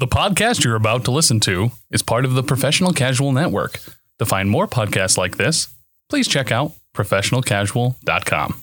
The podcast you're about to listen to is part of the Professional Casual Network. To find more podcasts like this, please check out professionalcasual.com.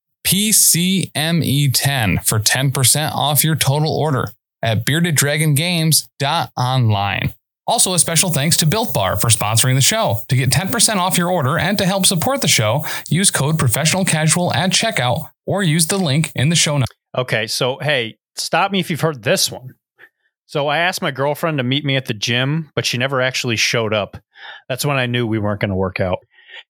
PCME10 for 10% off your total order at beardeddragongames.online. Also, a special thanks to Built Bar for sponsoring the show. To get 10% off your order and to help support the show, use code professional casual at checkout or use the link in the show notes. Okay, so hey, stop me if you've heard this one. So I asked my girlfriend to meet me at the gym, but she never actually showed up. That's when I knew we weren't going to work out.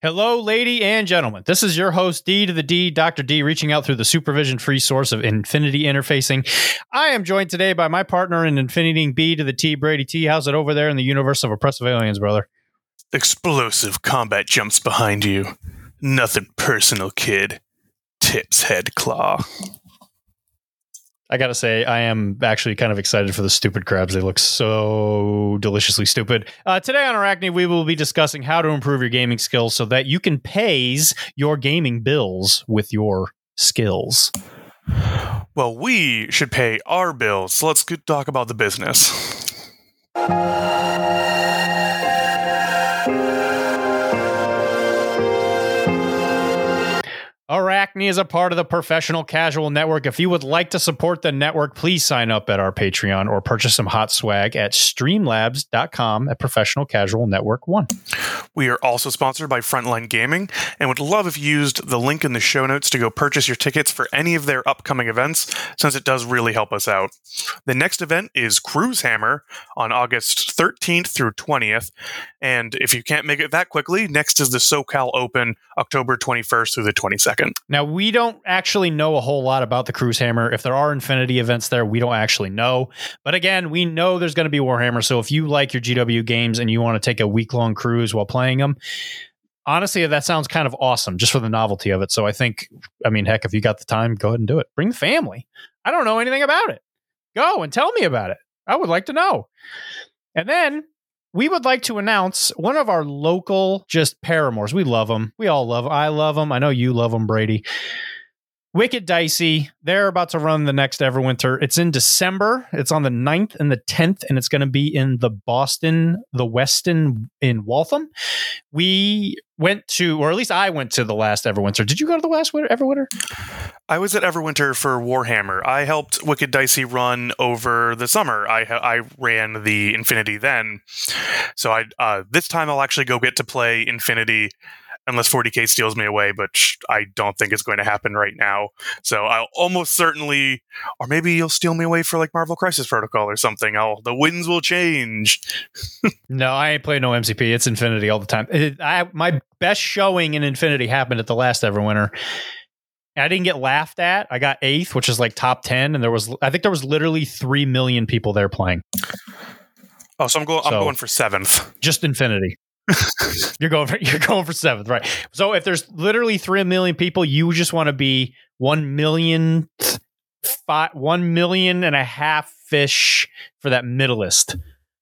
Hello, lady and gentlemen. This is your host, D to the D, Dr. D, reaching out through the supervision free source of Infinity Interfacing. I am joined today by my partner in Infinity B to the T, Brady T. How's it over there in the universe of oppressive aliens, brother? Explosive combat jumps behind you. Nothing personal, kid. Tips head claw. I gotta say, I am actually kind of excited for the stupid crabs. They look so deliciously stupid. Uh, today on Arachne, we will be discussing how to improve your gaming skills so that you can pays your gaming bills with your skills. Well, we should pay our bills, so let's talk about the business. Arachne is a part of the Professional Casual Network. If you would like to support the network, please sign up at our Patreon or purchase some hot swag at streamlabs.com at Professional Casual Network 1. We are also sponsored by Frontline Gaming and would love if you used the link in the show notes to go purchase your tickets for any of their upcoming events, since it does really help us out. The next event is Cruise Hammer on August 13th through 20th. And if you can't make it that quickly, next is the SoCal Open October 21st through the 22nd. Now, we don't actually know a whole lot about the Cruise Hammer. If there are Infinity events there, we don't actually know. But again, we know there's going to be Warhammer. So if you like your GW games and you want to take a week long cruise while playing them, honestly, that sounds kind of awesome just for the novelty of it. So I think, I mean, heck, if you got the time, go ahead and do it. Bring the family. I don't know anything about it. Go and tell me about it. I would like to know. And then we would like to announce one of our local just paramours. We love them. We all love 'em. I love them. I know you love them, Brady. Wicked Dicey. They're about to run the next Everwinter. It's in December. It's on the 9th and the 10th, and it's going to be in the Boston, the Westin in Waltham. We went to, or at least I went to the last Everwinter. Did you go to the last winter, Everwinter? I was at Everwinter for Warhammer. I helped Wicked Dicey run over the summer. I I ran the Infinity then, so I uh, this time I'll actually go get to play Infinity, unless 40k steals me away, but I don't think it's going to happen right now. So I'll almost certainly, or maybe you'll steal me away for like Marvel Crisis Protocol or something. I'll the winds will change. No, I ain't playing no MCP. It's Infinity all the time. It- I, my best showing in Infinity happened at the last Everwinter. I didn't get laughed at. I got eighth, which is like top ten, and there was I think there was literally three million people there playing. Oh, so I'm going. I'm going for seventh. Just Infinity. you're going for you're going for seventh, right? So if there's literally three million people, you just want to be one million, five, one million and a half fish for that middleist.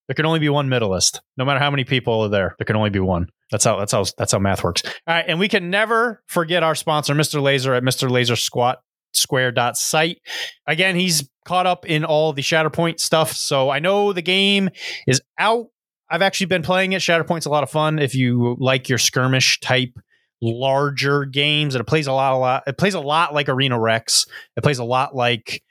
There can only be one middleist, no matter how many people are there. There can only be one. That's how that's how that's how math works. All right, and we can never forget our sponsor, Mr. Laser at Mr. Laser Squat Square dot site. Again, he's caught up in all the Shatterpoint stuff, so I know the game is out. I've actually been playing it. Shatterpoint's a lot of fun if you like your skirmish type larger games. It plays a lot, a lot. It plays a lot like Arena Rex. It plays a lot like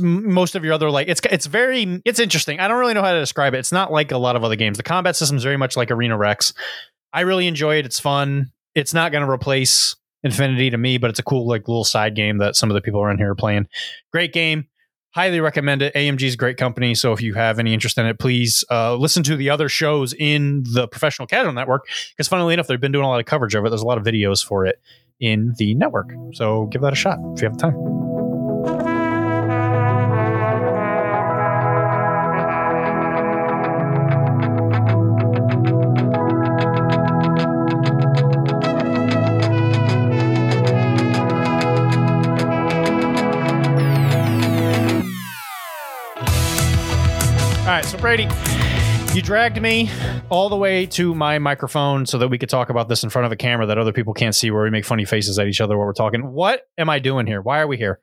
most of your other like. It's it's very it's interesting. I don't really know how to describe it. It's not like a lot of other games. The combat system is very much like Arena Rex. I really enjoy it. It's fun. It's not going to replace Infinity to me, but it's a cool like little side game that some of the people around here are playing. Great game. Highly recommend it. AMG is a great company. So if you have any interest in it, please uh, listen to the other shows in the Professional Casual Network. Because funnily enough, they've been doing a lot of coverage of it. There's a lot of videos for it in the network. So give that a shot if you have the time. Brady, you dragged me all the way to my microphone so that we could talk about this in front of a camera that other people can't see where we make funny faces at each other while we're talking. What am I doing here? Why are we here?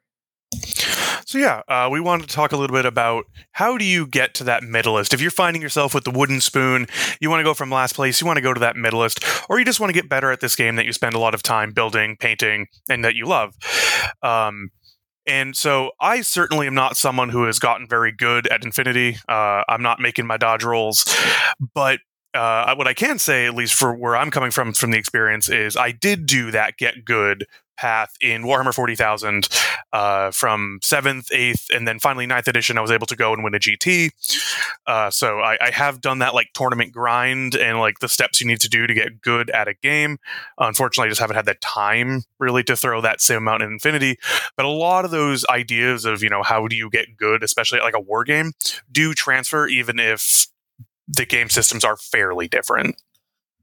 So yeah, uh, we wanted to talk a little bit about how do you get to that medalist. If you're finding yourself with the wooden spoon, you want to go from last place, you want to go to that medalist, or you just want to get better at this game that you spend a lot of time building, painting, and that you love. Um, and so I certainly am not someone who has gotten very good at Infinity. Uh, I'm not making my dodge rolls, but uh, what I can say, at least for where I'm coming from from the experience, is I did do that get good path in Warhammer 40,000 uh, from 7th, 8th, and then finally 9th edition. I was able to go and win a GT. Uh, so I, I, have done that like tournament grind and like the steps you need to do to get good at a game. Unfortunately, I just haven't had the time really to throw that same amount in Infinity. But a lot of those ideas of, you know, how do you get good, especially like a war game, do transfer even if the game systems are fairly different.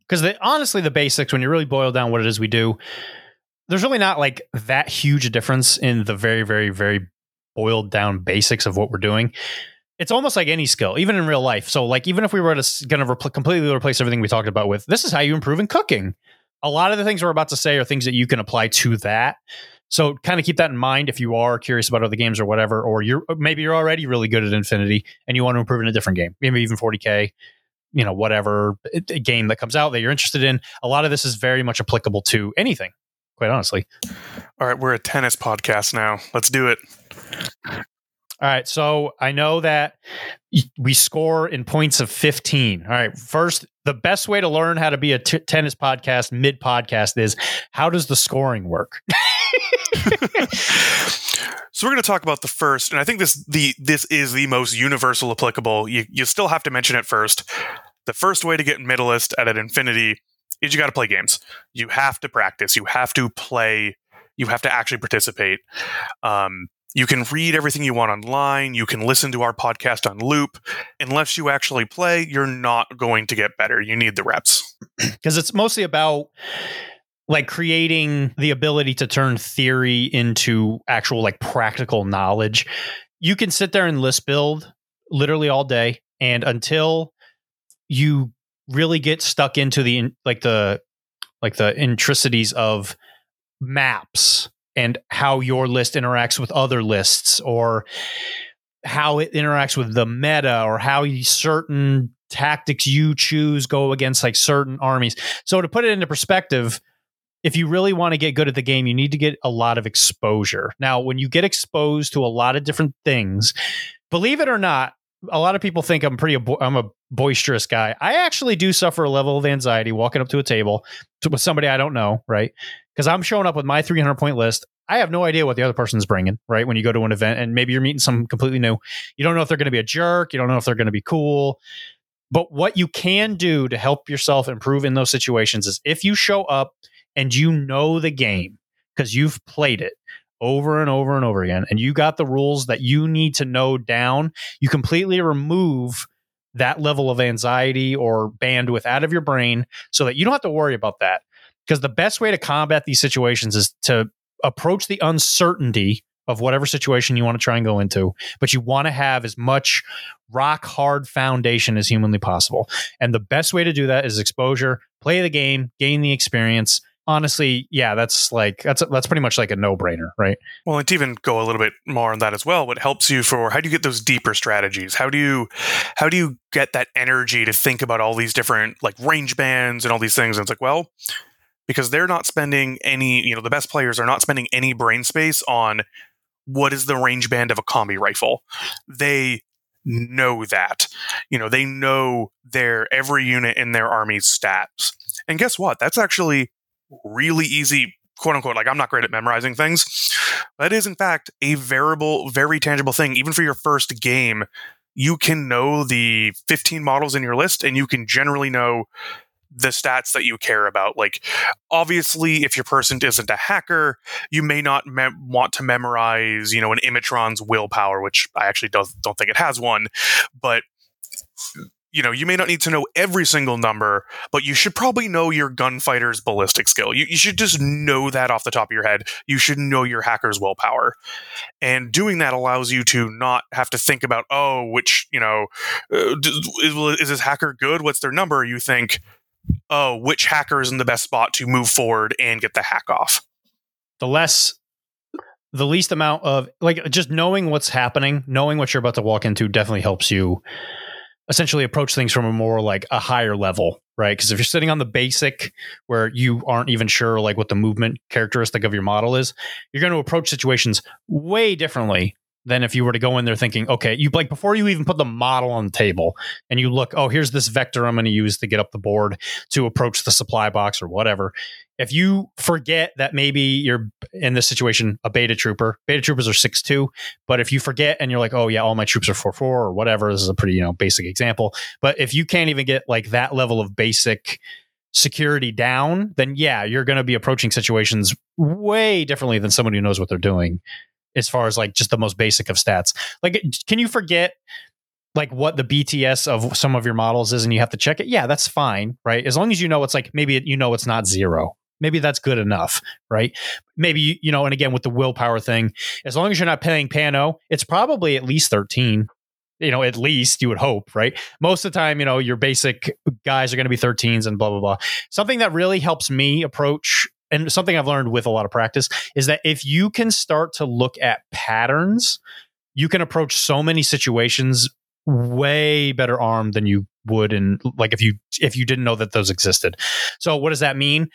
Because honestly, the basics, when you really boil down what it is we do, there's really not like that huge a difference in the very, very, very boiled down basics of what we're doing. It's almost like any skill, even in real life. So, like, even if we were going to repl- completely replace everything we talked about with this is how you improve in cooking. A lot of the things we're about to say are things that you can apply to that. So, kind of keep that in mind if you are curious about other games or whatever, or you're maybe you're already really good at Infinity and you want to improve in a different game, maybe even 40k you know whatever game that comes out that you're interested in a lot of this is very much applicable to anything quite honestly. All right, we're a tennis podcast now. Let's do it. All right, so I know that we score in points of 15. All right, first, the best way to learn how to be a t- tennis podcast mid podcast is how does the scoring work? so we're going to talk about the first, and I think this the this is the most universal applicable. You you still have to mention it first. The first way to get medalist at an infinity is you got to play games. You have to practice. You have to play. You have to actually participate. Um, you can read everything you want online. You can listen to our podcast on loop. Unless you actually play, you're not going to get better. You need the reps. Because it's mostly about like creating the ability to turn theory into actual like practical knowledge. You can sit there and list build literally all day. And until you really get stuck into the like the like the intricacies of maps and how your list interacts with other lists or how it interacts with the meta or how certain tactics you choose go against like certain armies. So to put it into perspective, if you really want to get good at the game, you need to get a lot of exposure. Now, when you get exposed to a lot of different things, believe it or not, a lot of people think I'm pretty I'm a boisterous guy. I actually do suffer a level of anxiety walking up to a table with somebody I don't know, right? Because I'm showing up with my 300 point list. I have no idea what the other person's bringing, right? When you go to an event and maybe you're meeting some completely new, you don't know if they're going to be a jerk, you don't know if they're going to be cool. But what you can do to help yourself improve in those situations is if you show up and you know the game because you've played it, over and over and over again, and you got the rules that you need to know down, you completely remove that level of anxiety or bandwidth out of your brain so that you don't have to worry about that. Because the best way to combat these situations is to approach the uncertainty of whatever situation you want to try and go into, but you want to have as much rock hard foundation as humanly possible. And the best way to do that is exposure, play the game, gain the experience, honestly, yeah, that's like that's that's pretty much like a no brainer, right? Well, and to even go a little bit more on that as well, what helps you for how do you get those deeper strategies? How do you how do you get that energy to think about all these different like range bands and all these things? And it's like, well, because they're not spending any, you know, the best players are not spending any brain space on what is the range band of a combi rifle. They know that. You know, they know their every unit in their army's stats. And guess what? That's actually really easy quote unquote like i'm not great at memorizing things. That is in fact a variable very tangible thing. Even for your first game you can know the 15 models in your list and you can generally know the stats that you care about. Like obviously if your person isn't a hacker you may not want to memorize you know an Imetron's willpower which i actually don't, don't think it has one. But you know, you may not need to know every single number, but you should probably know your gunfighter's ballistic skill. You, you should just know that off the top of your head. You should know your hacker's willpower. And doing that allows you to not have to think about, oh, which, you know, uh, is, is this hacker good? What's their number? You think, oh, which hacker is in the best spot to move forward and get the hack off? The less the least amount of like just knowing what's happening, knowing what you're about to walk into definitely helps you essentially approach things from a more like a higher level, right? Because if you're sitting on the basic where you aren't even sure like what the movement characteristic of your model is, you're going to approach situations way differently than if you were to go in there thinking, okay, you like before you even put the model on the table and you look, oh, here's this vector I'm going to use to get up the board to approach the supply box or whatever. If you forget that maybe you're in this situation a beta trooper, beta troopers are six two, but if you forget and you're like, oh yeah, all my troops are four four or whatever, this is a pretty you know basic example. But if you can't even get like that level of basic security down, then yeah, you're going to be approaching situations way differently than someone who knows what they're doing as far as like just the most basic of stats. Like, can you forget like what the BTS of some of your models is and you have to check it? Yeah, that's fine, right? As long as you know it's like maybe you know it's not zero. Maybe that's good enough, right? Maybe, you know, and again with the willpower thing, as long as you're not paying Pano, it's probably at least 13 you know, at least you would hope, right? Most of the time, you know, your basic guys are going to be 13s and blah, blah, blah. Something that really helps me approach and something I've learned with a lot of practice is that if you can start to look at patterns, you can approach so many situations way better armed than you would in like if you if you didn't know that those existed. So what does that mean?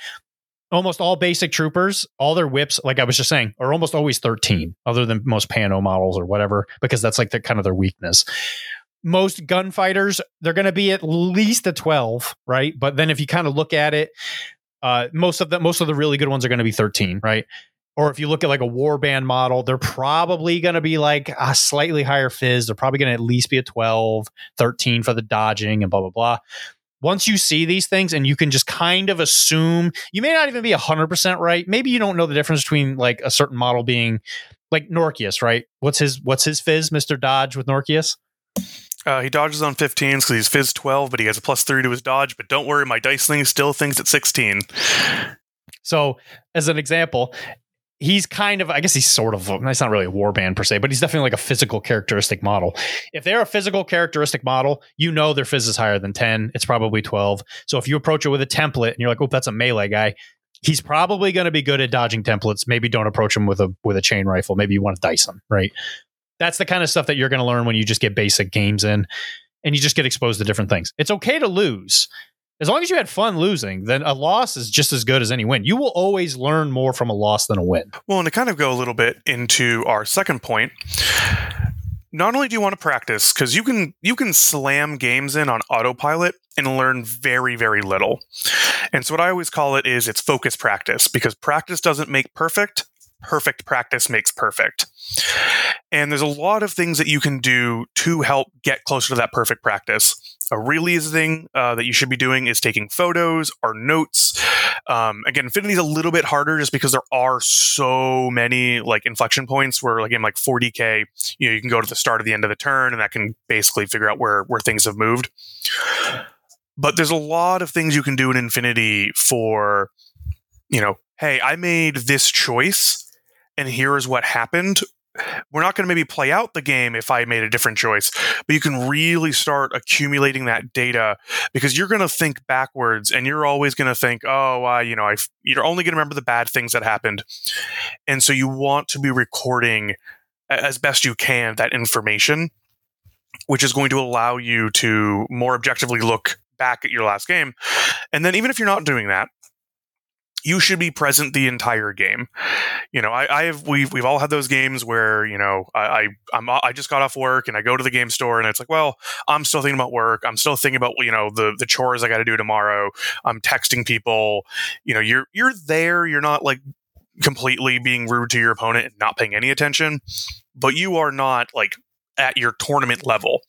Almost all basic troopers, all their WIPs, like I was just saying, are almost always 13, other than most Pano models or whatever, because that's like the kind of their weakness most gunfighters they're going to be at least a 12 right but then if you kind of look at it uh, most of the most of the really good ones are going to be 13, right? Or if you look at like a warband model, they're probably going to be like a slightly higher fizz. They're probably going to at least be a 12, 13 for the dodging and blah blah blah. Once you see these things and you can just kind of assume, you may not even be 100% right. Maybe you don't know the difference between like a certain model being like Norkius, right? What's his what's his fizz, Mr. Dodge with Norkius? Uh, he dodges on 15s because he's fizz 12, but he has a plus 3 to his dodge. But don't worry, my dice thing still thinks at 16. So, as an example, he's kind of, I guess he's sort of, it's not really a warband per se, but he's definitely like a physical characteristic model. If they're a physical characteristic model, you know their fizz is higher than 10. It's probably 12. So, if you approach it with a template and you're like, oh, that's a melee guy, he's probably going to be good at dodging templates. Maybe don't approach him with a with a chain rifle. Maybe you want to dice him, right? That's the kind of stuff that you're going to learn when you just get basic games in and you just get exposed to different things. It's okay to lose. As long as you had fun losing, then a loss is just as good as any win. You will always learn more from a loss than a win. Well, and to kind of go a little bit into our second point, not only do you want to practice because you can you can slam games in on autopilot and learn very very little and so what i always call it is it's focus practice because practice doesn't make perfect perfect practice makes perfect. And there's a lot of things that you can do to help get closer to that perfect practice. A really easy thing uh, that you should be doing is taking photos or notes. Um, again, Infinity is a little bit harder just because there are so many like inflection points where, like in like 40k, you know, you can go to the start of the end of the turn, and that can basically figure out where where things have moved. But there's a lot of things you can do in Infinity for, you know, hey, I made this choice and here is what happened we're not going to maybe play out the game if I made a different choice, but you can really start accumulating that data because you're going to think backwards and you're always going to think, oh, uh, you know, i you're only going to remember the bad things that happened. And so you want to be recording as best you can that information, which is going to allow you to more objectively look back at your last game. And then even if you're not doing that, you should be present the entire game. You know, I, I have we've we've all had those games where you know I, I I'm I just got off work and I go to the game store and it's like, well, I'm still thinking about work. I'm still thinking about you know the the chores I got to do tomorrow. I'm texting people. You know, you're you're there. You're not like completely being rude to your opponent and not paying any attention, but you are not like at your tournament level.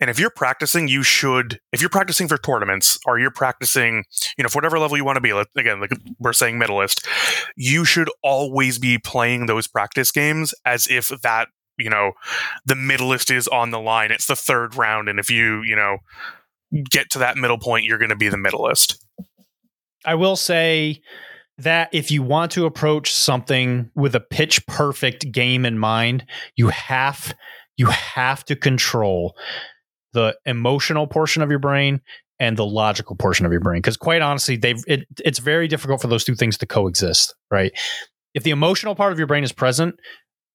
And if you're practicing, you should, if you're practicing for tournaments or you're practicing, you know, for whatever level you want to be, again, like we're saying medalist, you should always be playing those practice games as if that, you know, the medalist is on the line. It's the third round. And if you, you know, get to that middle point, you're going to be the medalist. I will say that if you want to approach something with a pitch perfect game in mind, you have you have to control the emotional portion of your brain and the logical portion of your brain. Because quite honestly they've it, it's very difficult for those two things to coexist right? If the emotional part of your brain is present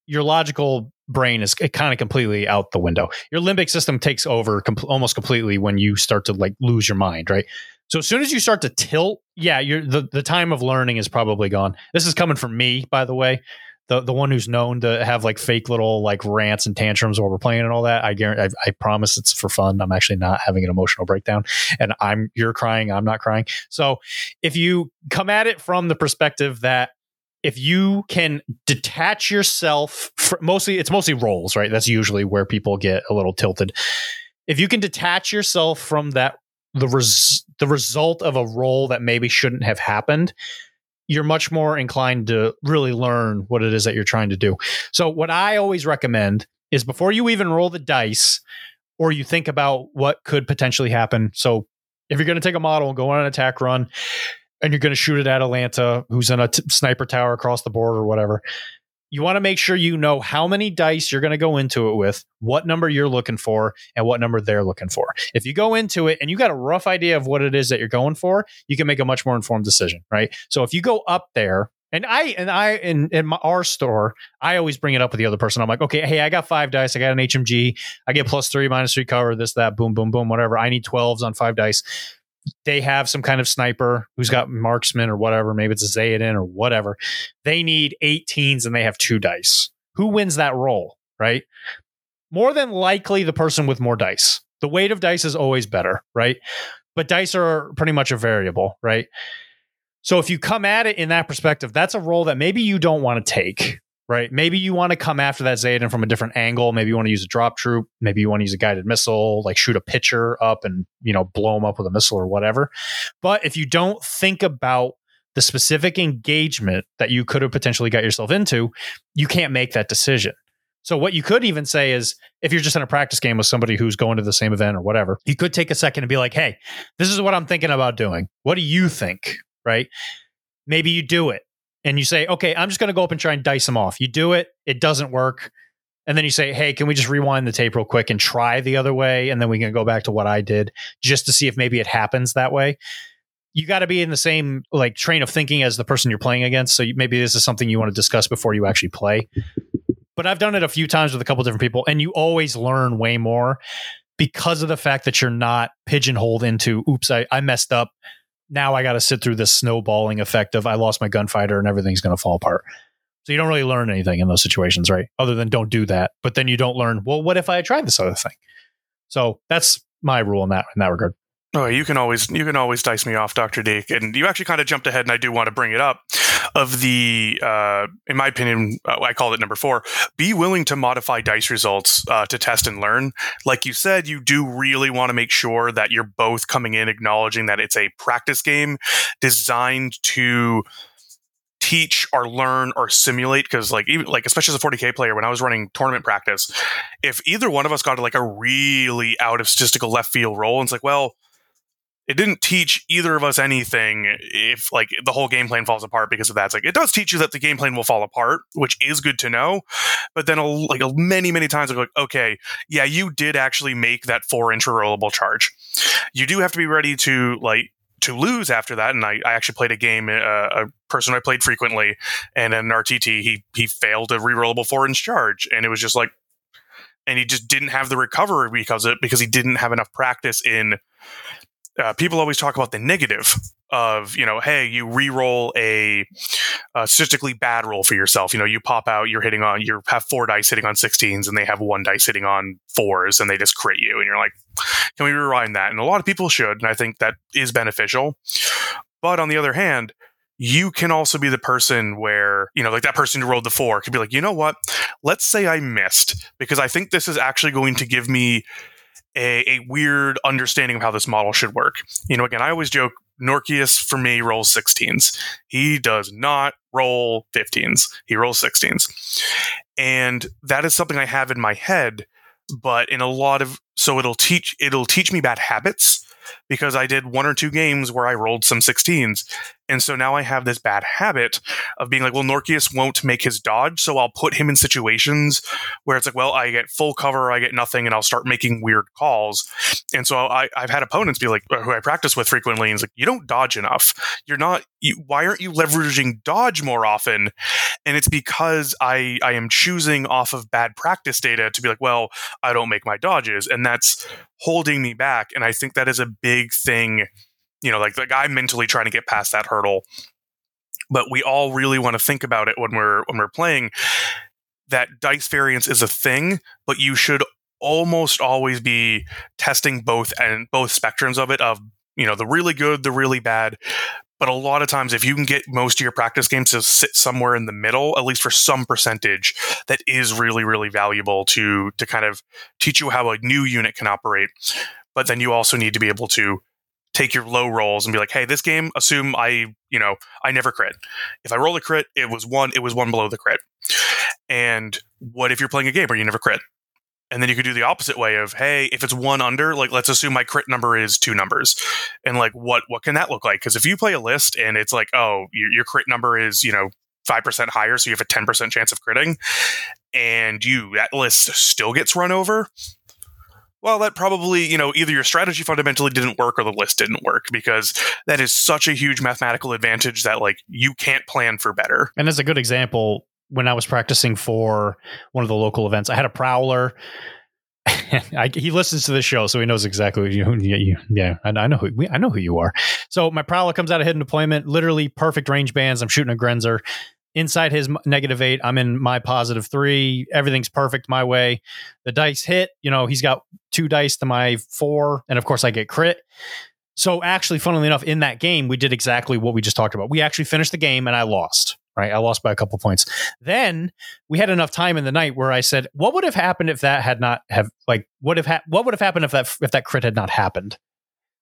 your logical brain is kind of completely out the window. Your limbic system takes over almost completely when you start to like lose your mind right? So as soon as you start to tilt yeah you're the, the time of learning is probably gone. This is coming from me by the way the the one who's known to have like fake little like rants and tantrums while we're playing and all that. I guarantee, I, I, promise it's for fun. I'm actually not having an emotional breakdown, and I'm you're crying, I'm not crying. So if you come at it from the perspective that if you can detach yourself, for, mostly it's mostly roles, right? That's usually where people get a little tilted. If you can detach yourself from that the res, the result of a role that maybe shouldn't have happened you're much more inclined to really learn what it is that you're trying to do. So, what I always recommend is before you even roll the dice or you think about what could potentially happen. So, if you're going to take a model and go on an attack run and you're going to shoot it at Atalanta, who's in a t- sniper tower across the board or whatever, you want to make sure you know how many dice you're going to go into it with, what number you're looking for, and what number they're looking for. If you go into it and you got a rough idea of what it is that you're going for, you can make a much more informed decision, right? So if you go up there, and I and I in in my, our store, I always bring it up with the other person. I'm like, okay, hey, I got five dice. I got an HMG. I get plus three, minus three cover. This, that, boom, boom, boom, whatever. I need twelves on five dice they have some kind of sniper who's got marksman or whatever, maybe it's a Zayadan or whatever. They need 18s and they have two dice. Who wins that roll, right? More than likely the person with more dice. The weight of dice is always better, right? But dice are pretty much a variable, right? So if you come at it in that perspective, that's a role that maybe you don't want to take, right? Maybe you want to come after that Zayden from a different angle. Maybe you want to use a drop troop. Maybe you want to use a guided missile, like shoot a pitcher up and, you know, blow him up with a missile or whatever. But if you don't think about the specific engagement that you could have potentially got yourself into, you can't make that decision. So what you could even say is if you're just in a practice game with somebody who's going to the same event or whatever, you could take a second and be like, "Hey, this is what I'm thinking about doing. What do you think?" Right? Maybe you do it and you say, okay, I'm just going to go up and try and dice them off. You do it, it doesn't work. And then you say, hey, can we just rewind the tape real quick and try the other way? And then we can go back to what I did just to see if maybe it happens that way. You got to be in the same like train of thinking as the person you're playing against. So maybe this is something you want to discuss before you actually play. But I've done it a few times with a couple different people, and you always learn way more because of the fact that you're not pigeonholed into, oops, I, I messed up now I got to sit through this snowballing effect of I lost my gunfighter and everything's going to fall apart. So you don't really learn anything in those situations, right? Other than don't do that. But then you don't learn, well, what if I tried this other thing? So that's my rule in that in that regard. Oh, you can always you can always dice me off, Doctor Deke, and you actually kind of jumped ahead, and I do want to bring it up. Of the, uh, in my opinion, uh, I call it number four. Be willing to modify dice results uh, to test and learn. Like you said, you do really want to make sure that you're both coming in acknowledging that it's a practice game designed to teach or learn or simulate because like even like especially as a 40k player when i was running tournament practice if either one of us got like a really out of statistical left field roll and it's like well it didn't teach either of us anything if like the whole game plan falls apart because of that. It's like it does teach you that the game plan will fall apart, which is good to know. But then like many, many times I'm like, okay, yeah, you did actually make that four inch rollable charge. You do have to be ready to like to lose after that. And I, I actually played a game, uh, a person I played frequently, and an RTT, he he failed a rerollable four inch charge, and it was just like, and he just didn't have the recovery because it because he didn't have enough practice in uh, people always talk about the negative of you know hey you re-roll a, a, statistically bad roll for yourself. You know you pop out you're hitting on you have four dice hitting on 16s and they have one dice hitting on fours and they just crit you. And you're like can we rewind that? And a lot of people should and i think that is beneficial. But on the other hand you can also be the person where, you know, like that person who rolled the four could be like, you know what? Let's say I missed because I think this is actually going to give me a, a weird understanding of how this model should work. You know, again, I always joke Norkius for me rolls 16s. He does not roll 15s. He rolls 16s. And that is something I have in my head, but in a lot of so it'll teach it'll teach me bad habits because I did one or two games where I rolled some 16s. And so now I have this bad habit of being like, well, Norkius won't make his dodge. So I'll put him in situations where it's like, well, I get full cover, I get nothing, and I'll start making weird calls. And so I, have had opponents be like, uh, who I practice with frequently, and it's like, you don't dodge enough. You're not, you, why aren't you leveraging dodge more often? And it's because I, I am choosing off of bad practice data to be like, well, I don't make my dodges. And that's holding me back. And I think that is a big thing you know, like like I'm mentally trying to get past that hurdle. But we all really want to think about it when we're when we're playing. That dice variance is a thing, but you should almost always be testing both and both spectrums of it of you know the really good the really bad but a lot of times if you can get most of your practice games to sit somewhere in the middle at least for some percentage that is really really valuable to to kind of teach you how a new unit can operate but then you also need to be able to take your low rolls and be like, hey, this game, assume I, you know, I never crit. If I roll a crit, it was one, it was one below the crit. And what if you're playing a game where you never crit? And then you could do the opposite way of, hey, if it's one under, like let's assume my crit number is two numbers, and like what what can that look like? Because if you play a list and it's like, oh, your, your crit number is you know five percent higher, so you have a ten percent chance of critting, and you that list still gets run over, well, that probably, you know, either your strategy fundamentally didn't work or the list didn't work because that is such a huge mathematical advantage that, like, you can't plan for better. And as a good example, when I was practicing for one of the local events, I had a prowler. I, he listens to the show, so he knows exactly you. you yeah, I, I know who I know who you are. So my prowler comes out of hidden deployment, literally perfect range bands. I'm shooting a Grenzer inside his negative eight. I'm in my positive three. Everything's perfect my way. The dice hit. You know, he's got two dice to my four, and of course I get crit. So actually, funnily enough, in that game, we did exactly what we just talked about. We actually finished the game, and I lost. Right, I lost by a couple points. Then we had enough time in the night where I said, "What would have happened if that had not have like what have ha- what would have happened if that if that crit had not happened?"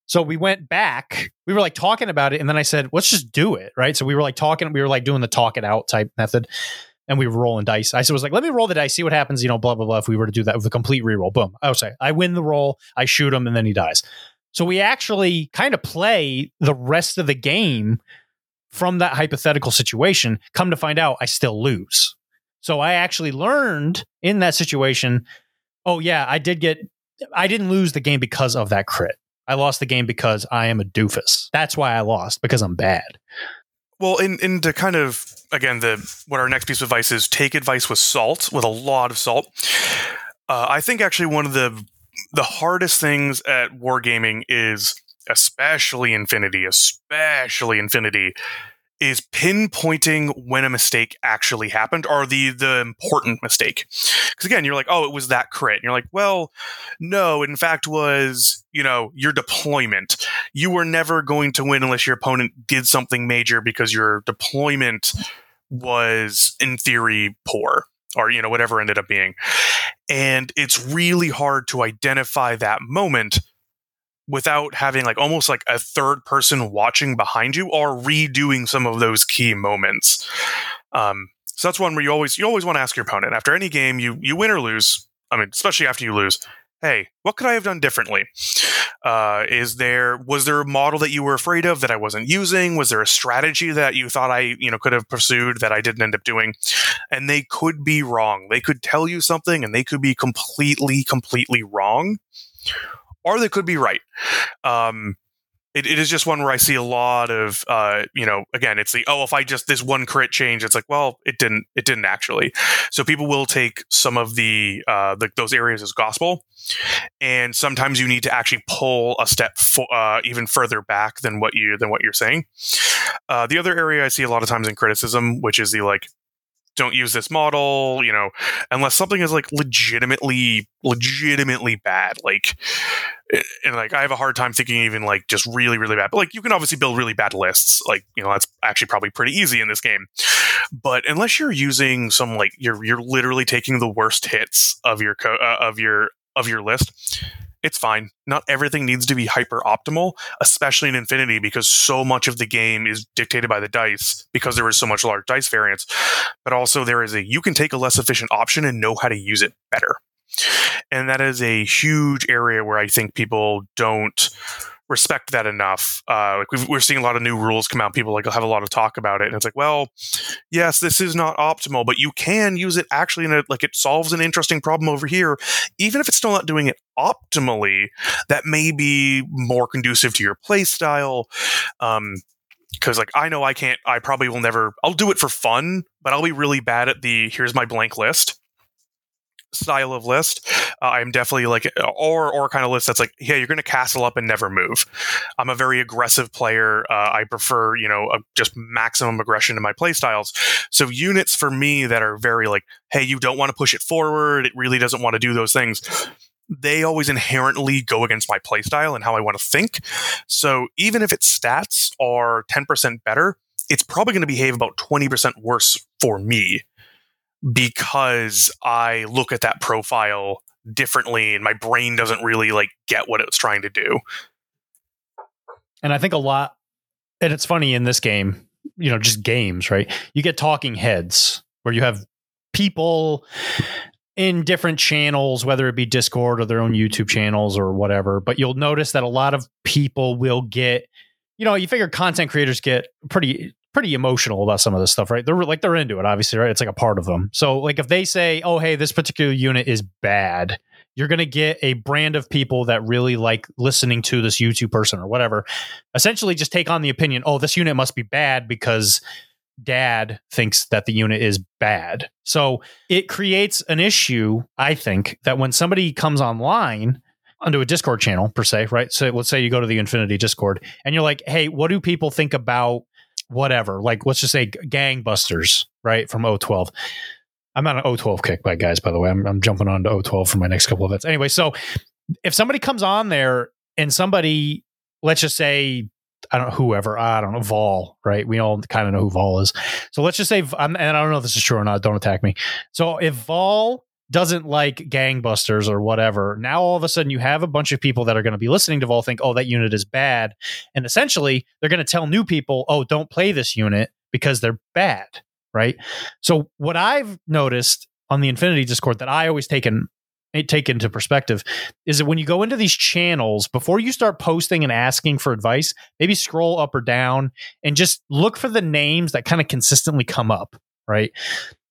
So we went back. We were like talking about it, and then I said, "Let's just do it." Right. So we were like talking. We were like doing the talk it out type method, and we were rolling dice. I was like, "Let me roll the dice, see what happens." You know, blah blah blah. If we were to do that with a complete reroll, boom. I would say I win the roll. I shoot him, and then he dies. So we actually kind of play the rest of the game from that hypothetical situation. Come to find out, I still lose. So I actually learned in that situation. Oh yeah, I did get. I didn't lose the game because of that crit. I lost the game because I am a doofus. That's why I lost because I'm bad. Well, in in to kind of again the what our next piece of advice is take advice with salt, with a lot of salt. Uh, I think actually one of the the hardest things at wargaming is especially Infinity, especially Infinity, is pinpointing when a mistake actually happened or the the important mistake. Because again, you're like, oh, it was that crit. And you're like, well, no, in fact was, you know, your deployment. You were never going to win unless your opponent did something major because your deployment was in theory poor or you know whatever ended up being. And it's really hard to identify that moment without having like almost like a third person watching behind you or redoing some of those key moments. Um, so that's one where you always you always want to ask your opponent after any game you you win or lose. I mean, especially after you lose. Hey, what could I have done differently? Uh, is there was there a model that you were afraid of that I wasn't using? Was there a strategy that you thought I you know could have pursued that I didn't end up doing? And they could be wrong. They could tell you something, and they could be completely completely wrong or they could be right. Um, it, it is just one where I see a lot of, uh, you know, again, it's the oh, if I just this one crit change, it's like, well, it didn't, it didn't actually. So people will take some of the, uh, the those areas as gospel, and sometimes you need to actually pull a step fo- uh, even further back than what you than what you're saying. Uh, the other area I see a lot of times in criticism, which is the like, don't use this model, you know, unless something is like legitimately, legitimately bad. Like, eh, and like I have a hard time thinking even like just really, really bad. But like you can obviously build really bad lists. Like, you know, that's actually probably pretty easy in this game. But unless you're using some like you're you're literally taking the worst hits of your co- uh, of your of your list it's fine. Not everything needs to be hyper optimal, especially in Infinity, because so much of the game is dictated by the dice because there is so much large dice variance. But also, there is a you can take a less efficient option and know how to use it better. And that is a huge area where I think people don't respect that enough. Uh, like we are seeing a lot of new rules come out. People like have a lot of talk about it, and it's like, well, yes, this is not optimal, but you can use it actually in a like it solves an interesting problem over here, even if it's still not doing it optimally. That may be more conducive to your play style. Um, because like I know I can't, I probably will never. I'll do it for fun, but I'll be really bad at the here's my blank list style of list. Uh, I'm definitely like, or or kind of list that's like, yeah, you're going to castle up and never move. I'm a very aggressive player. Uh, I prefer, you know, a, just maximum aggression in my playstyles. So units for me that are very like, hey, you don't want to push it forward. It really doesn't want to do those things. They always inherently go against my playstyle and how I want to think. So even if its stats are 10% better, it's probably going to behave about 20% worse for me because I look at that profile differently and my brain doesn't really like get what it's trying to do. And I think a lot and it's funny in this game, you know, just games, right? You get talking heads where you have people in different channels, whether it be Discord or their own YouTube channels or whatever. But you'll notice that a lot of people will get, you know, you figure content creators get pretty pretty emotional about some of this stuff, right? They're like they're into it, obviously, right? It's like a part of them. So like if they say, "Oh, hey, this particular unit is bad," you're going to get a brand of people that really like listening to this YouTube person or whatever. Essentially, just take on the opinion, "Oh, this unit must be bad because." Dad thinks that the unit is bad. So it creates an issue, I think, that when somebody comes online onto a Discord channel per se, right? So let's say you go to the Infinity Discord and you're like, hey, what do people think about whatever, like let's just say gangbusters, right? From 012. I'm on an 012 kick by guys, by the way. I'm, I'm jumping on to 012 for my next couple of events. Anyway, so if somebody comes on there and somebody, let's just say, I don't know, whoever, I don't know, Vol, right? We all kind of know who Vol is. So let's just say, and I don't know if this is true or not. Don't attack me. So if Vol doesn't like gangbusters or whatever now all of a sudden you have a bunch of people that are going to be listening to vol think oh that unit is bad. And essentially they're going to tell new people oh don't play this unit because they're bad right? So what i've noticed on the infinity discord that i always take in take into perspective is that when you go into these channels before you start posting and asking for advice maybe scroll up or down and just look for the names that kind of consistently come up right?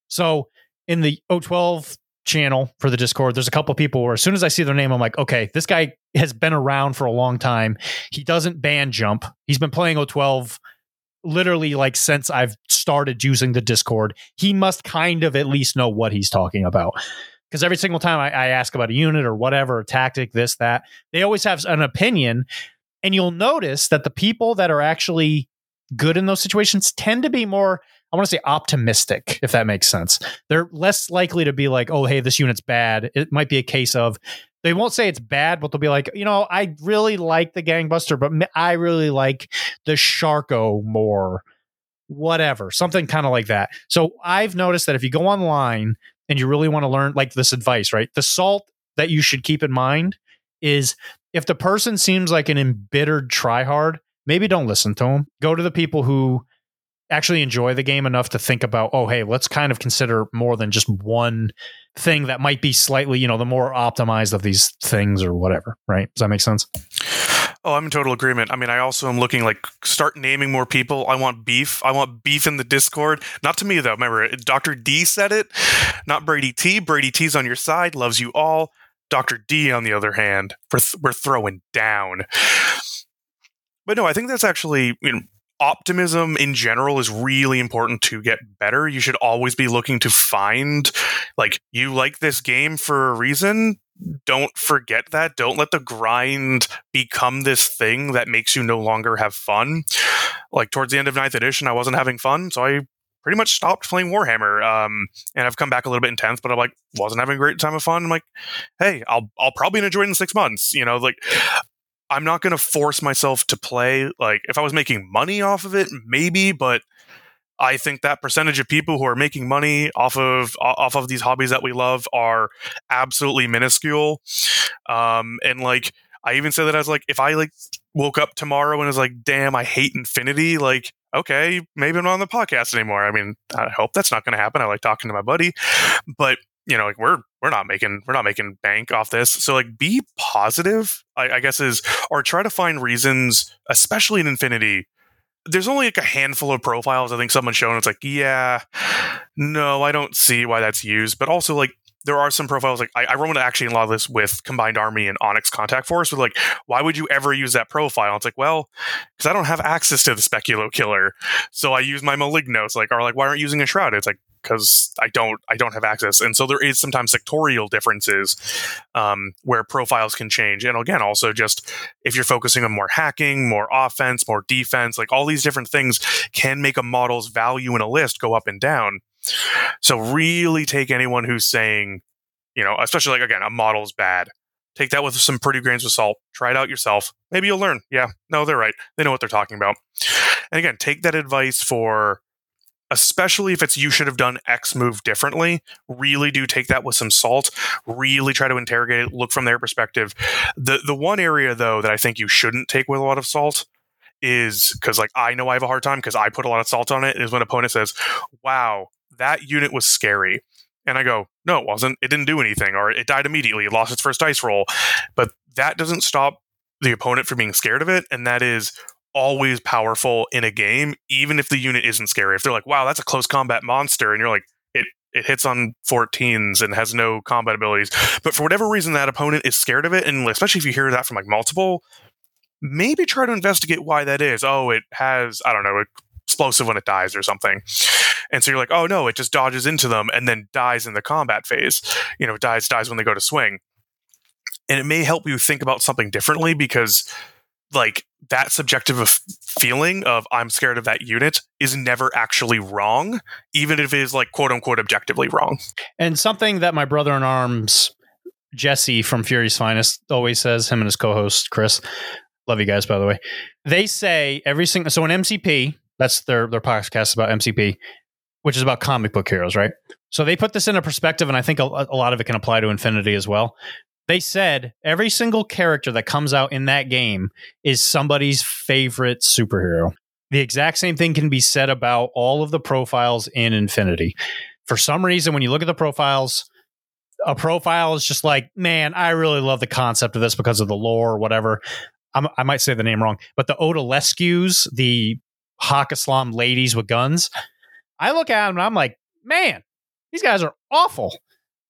So in the 012 channel for the Discord, there's a couple people where as soon as I see their name, I'm like, okay, this guy has been around for a long time. He doesn't ban jump. He's been playing O12 literally like since I've started using the Discord. He must kind of at least know what he's talking about. Because every single time I, I ask about a unit or whatever, a tactic, this, that, they always have an opinion. And you'll notice that the people that are actually good in those situations tend to be more I want to say optimistic, if that makes sense. They're less likely to be like, oh, hey, this unit's bad. It might be a case of they won't say it's bad, but they'll be like, you know, I really like the Gangbuster, but I really like the Sharko more. Whatever, something kind of like that. So I've noticed that if you go online and you really want to learn like this advice, right? The salt that you should keep in mind is if the person seems like an embittered tryhard, maybe don't listen to them. Go to the people who actually enjoy the game enough to think about, oh, hey, let's kind of consider more than just one thing that might be slightly, you know, the more optimized of these things or whatever, right? Does that make sense? Oh, I'm in total agreement. I mean, I also am looking like start naming more people. I want beef. I want beef in the Discord. Not to me though. Remember, Dr. D said it, not Brady T. Brady T's on your side, loves you all. Dr. D, on the other hand, we're, th- we're throwing down. But no, I think that's actually you know, optimism in general is really important to get better. You should always be looking to find, like, you like this game for a reason. Don't forget that. Don't let the grind become this thing that makes you no longer have fun. Like, towards the end of ninth edition, I wasn't having fun, so I pretty much stopped playing Warhammer. Um, and I've come back a little bit in tenth, but I'm like, wasn't having a great time of fun. I'm like, hey, I'll I'll probably enjoy it in six months. You know, like I'm not going to force myself to play. Like, if I was making money off of it, maybe, but I think that percentage of people who are making money off of off of these hobbies that we love are absolutely minuscule. Um, and like, I even said that as like, if I like woke up tomorrow and was like, "Damn, I hate Infinity," like, okay, maybe I'm not on the podcast anymore. I mean, I hope that's not going to happen. I like talking to my buddy, but you know, like we're we're not making we're not making bank off this. So like be positive, I, I guess is or try to find reasons, especially in Infinity. There's only like a handful of profiles I think someone's shown. It's like, yeah, no, I don't see why that's used. But also like there are some profiles like I, I run actually a lot of this with Combined Army and Onyx Contact Force. With like, why would you ever use that profile? It's like, well, because I don't have access to the Speculo Killer, so I use my Malignos. Like, or like, why aren't you using a Shroud? It's like because I don't I don't have access, and so there is sometimes sectorial differences um, where profiles can change. And again, also just if you're focusing on more hacking, more offense, more defense, like all these different things can make a model's value in a list go up and down. So really take anyone who's saying, you know, especially like again, a model's bad. Take that with some pretty grains of salt. Try it out yourself. Maybe you'll learn. Yeah, no, they're right. They know what they're talking about. And again, take that advice for especially if it's you should have done X move differently. Really do take that with some salt. Really try to interrogate it, look from their perspective. The the one area though that I think you shouldn't take with a lot of salt is because like I know I have a hard time because I put a lot of salt on it is when opponent says, Wow, that unit was scary. And I go, no, it wasn't. It didn't do anything, or it died immediately. It lost its first dice roll. But that doesn't stop the opponent from being scared of it. And that is always powerful in a game, even if the unit isn't scary. If they're like, wow, that's a close combat monster, and you're like, it it hits on 14s and has no combat abilities. But for whatever reason, that opponent is scared of it, and especially if you hear that from like multiple, maybe try to investigate why that is. Oh, it has, I don't know, explosive when it dies or something. And so you're like, oh no, it just dodges into them and then dies in the combat phase. You know, dies dies when they go to swing. And it may help you think about something differently because like that subjective feeling of I'm scared of that unit is never actually wrong, even if it is like quote unquote objectively wrong. And something that my brother in arms, Jesse from Fury's Finest, always says, him and his co host, Chris, love you guys, by the way. They say every single, so in MCP, that's their, their podcast about MCP, which is about comic book heroes, right? So they put this in a perspective, and I think a, a lot of it can apply to Infinity as well. They said every single character that comes out in that game is somebody's favorite superhero. The exact same thing can be said about all of the profiles in Infinity. For some reason, when you look at the profiles, a profile is just like, man, I really love the concept of this because of the lore or whatever. I'm, i might say the name wrong, but the Odalescu's, the Haqqislam ladies with guns, I look at them and I'm like, man, these guys are awful.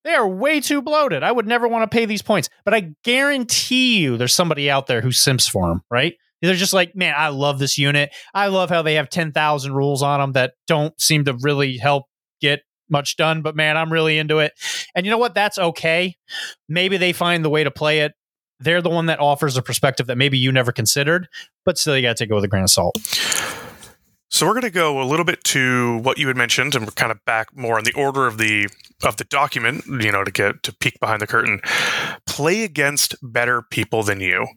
They are way too bloated. I would never want to pay these points. But I guarantee you there's somebody out there who simps for them, right? They're just like, man, I love this unit. I love how they have 10,000 rules on them that don't seem to really help get much done, but man, I'm really into it. And you know what? That's okay. Maybe they find the way to play it. They're the one that offers a perspective that maybe you never considered, but still, you got to take it with a grain of salt. So we're going to go a little bit to what you had mentioned, and we're kind of back more in the order of the of the document. You know, to get to peek behind the curtain. Play against better people than you.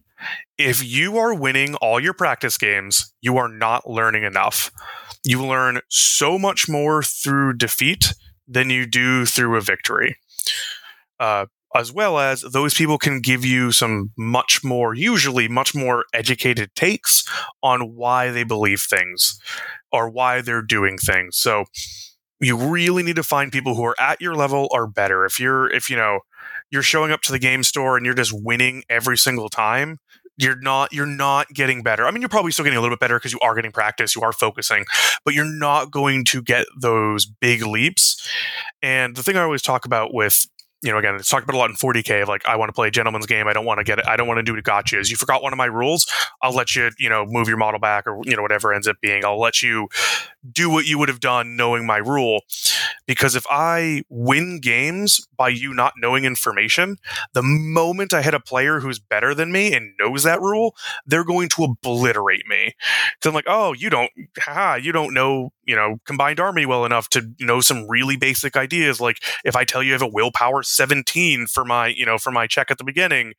If you are winning all your practice games, you are not learning enough. You learn so much more through defeat than you do through a victory. Uh, as well as those people can give you some much more, usually much more educated takes on why they believe things or why they're doing things. So you really need to find people who are at your level or better. If you're, if you know, you're showing up to the game store and you're just winning every single time, you're not you're not getting better. I mean, you're probably still getting a little bit better because you are getting practice, you are focusing, but you're not going to get those big leaps. And the thing I always talk about with you know, again, it's talked about a lot in 40k of like, I want to play a gentleman's game. I don't want to get it. I don't want to do gotchas. You forgot one of my rules. I'll let you, you know, move your model back or, you know, whatever ends up being. I'll let you do what you would have done knowing my rule. Because if I win games by you not knowing information, the moment I hit a player who's better than me and knows that rule, they're going to obliterate me. Because I'm like, oh, you don't, ha, you don't know, you know, combined army well enough to know some really basic ideas. Like if I tell you I have a willpower 17 for my, you know, for my check at the beginning,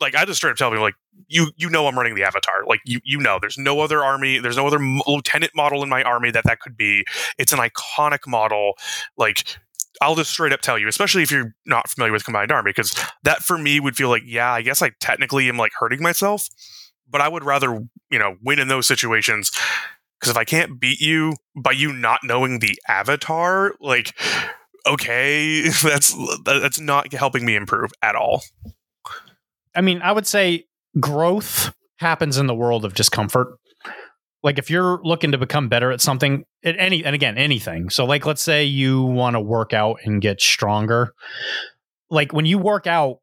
like I just straight up tell people like you you know I'm running the avatar. Like you you know there's no other army there's no other lieutenant model in my army that that could be. It's an iconic model. Like I'll just straight up tell you especially if you're not familiar with combined army because that for me would feel like yeah I guess I technically am like hurting myself but I would rather you know win in those situations. Because if I can't beat you by you not knowing the avatar like okay, that's that's not helping me improve at all. I mean, I would say growth happens in the world of discomfort. Like if you're looking to become better at something, at any and again anything. So like let's say you want to work out and get stronger. Like when you work out,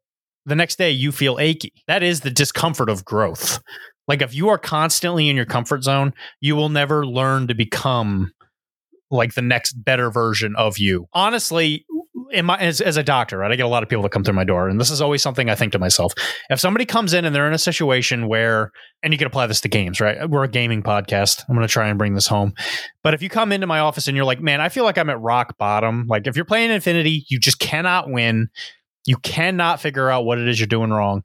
the next day you feel achy. That is the discomfort of growth. Like if you are constantly in your comfort zone, you will never learn to become like the next better version of you. Honestly, my as, as a doctor, right? I get a lot of people that come through my door, and this is always something I think to myself: if somebody comes in and they're in a situation where, and you can apply this to games, right? We're a gaming podcast. I'm going to try and bring this home. But if you come into my office and you're like, man, I feel like I'm at rock bottom. Like if you're playing Infinity, you just cannot win. You cannot figure out what it is you're doing wrong.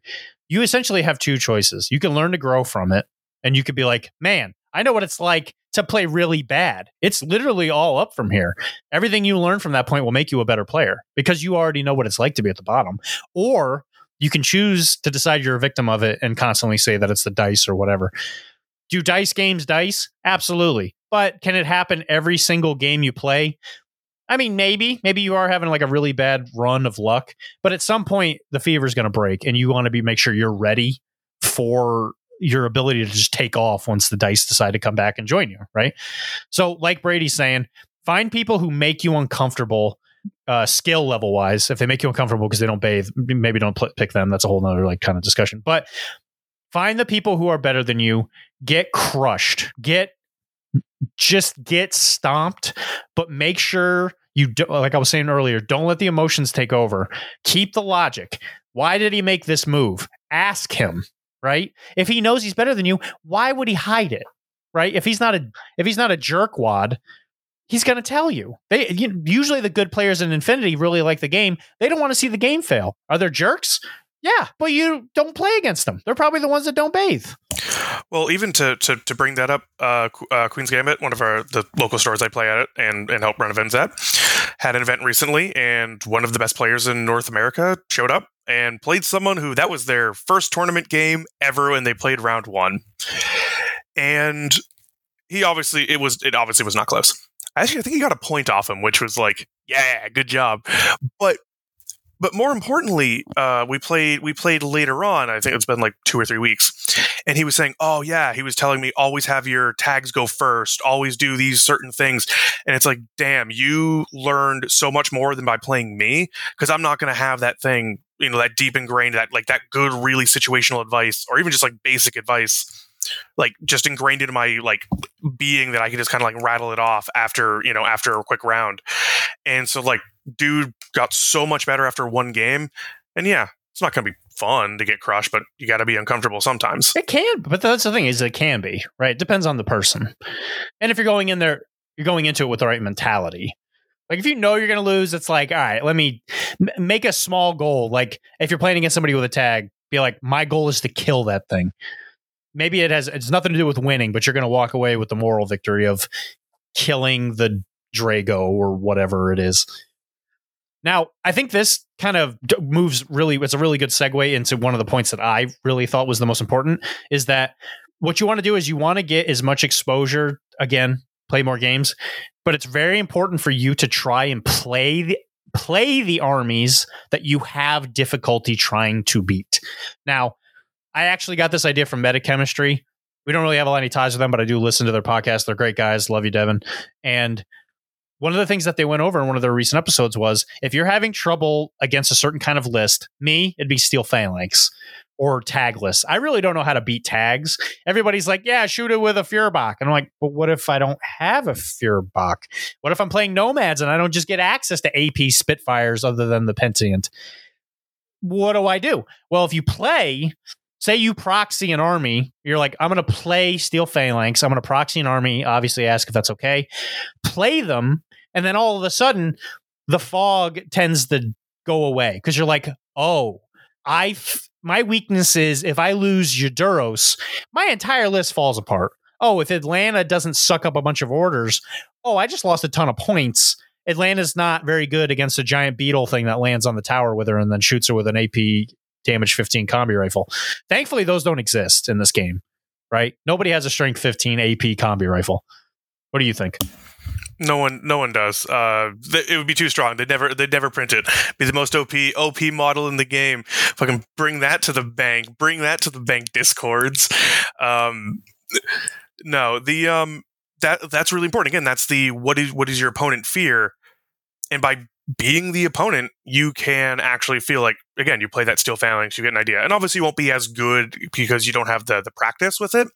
You essentially have two choices. You can learn to grow from it, and you could be like, man, I know what it's like to play really bad. It's literally all up from here. Everything you learn from that point will make you a better player because you already know what it's like to be at the bottom. Or you can choose to decide you're a victim of it and constantly say that it's the dice or whatever. Do dice games dice? Absolutely. But can it happen every single game you play? I mean, maybe. Maybe you are having like a really bad run of luck, but at some point the fever is going to break and you want to be make sure you're ready for your ability to just take off once the dice decide to come back and join you, right? So, like Brady's saying, find people who make you uncomfortable uh, skill level wise. If they make you uncomfortable because they don't bathe, maybe don't pl- pick them. That's a whole nother like kind of discussion. But find the people who are better than you. Get crushed. Get just get stomped, but make sure you do, like I was saying earlier, don't let the emotions take over. Keep the logic. Why did he make this move? Ask him right? If he knows he's better than you, why would he hide it? Right? If he's not a if he's not a jerkwad, he's going to tell you. They you, usually the good players in Infinity really like the game. They don't want to see the game fail. Are there jerks? Yeah, but you don't play against them. They're probably the ones that don't bathe. Well, even to to, to bring that up, uh, uh, Queen's Gambit, one of our the local stores I play at it and and help run events at, had an event recently, and one of the best players in North America showed up and played someone who that was their first tournament game ever, and they played round one, and he obviously it was it obviously was not close. I actually, I think he got a point off him, which was like, yeah, good job. But but more importantly, uh, we played we played later on. I think it's been like two or three weeks, and he was saying, "Oh yeah," he was telling me, "Always have your tags go first. Always do these certain things." And it's like, damn, you learned so much more than by playing me because I'm not going to have that thing, you know, that deep ingrained that like that good, really situational advice, or even just like basic advice like just ingrained into my like being that I can just kind of like rattle it off after you know after a quick round, and so like dude got so much better after one game, and yeah, it's not to be fun to get crushed, but you got to be uncomfortable sometimes. It can, but that's the thing is it can be right. It depends on the person, and if you're going in there, you're going into it with the right mentality. Like if you know you're going to lose, it's like, all right, let me m- make a small goal. Like if you're playing against somebody with a tag, be like, my goal is to kill that thing maybe it has it's nothing to do with winning, but you're going to walk away with the moral victory of killing the Drago or whatever it is. Now, I think this kind of moves really, it's a really good segue into one of the points that I really thought was the most important is that what you want to do is you want to get as much exposure, again, play more games, but it's very important for you to try and play the, play the armies that you have difficulty trying to beat. Now, I actually got this idea from Metachemistry. We don't really have a lot of ties with them, but I do listen to their podcast. They're great guys. Love you, Devin. And one of the things that they went over in one of their recent episodes was if you're having trouble against a certain kind of list, me, it'd be Steel Phalanx or tagless. I really don't know how to beat tags. Everybody's like, yeah, shoot it with a Feuerbach. And I'm like, but what if I don't have a Feuerbach? What if I'm playing Nomads and I don't just get access to AP Spitfires other than the Pentient? What do I do? Well, if you play say you proxy an army, you're like, I'm going to play Steel Phalanx. I'm going to proxy an army. Obviously, ask if that's okay. Play them, and then all of a sudden, the fog tends to go away because you're like, oh, I my weakness is if I lose Eudorus, my entire list falls apart. Oh, if Atalanta doesn't suck up a bunch of orders, oh, I just lost a ton of points. Atalanta's not very good against a giant beetle thing that lands on the tower with her and then shoots her with an AP damage 15 combi rifle. Thankfully, those don't exist in this game, right? Nobody has a strength 15 AP combi rifle. What do you think? No one, no one does. Uh, th- it would be too strong. They'd never, they'd never print it. Be the most OP, OP model in the game. Fucking bring that to the bank. Bring that to the bank discords. Um, no, the um, that that's really important. Again, that's the what is what is your opponent fear, and by being the opponent, you can actually feel like again you play that steel phalanx, you get an idea, and obviously you won't be as good because you don't have the the practice with it,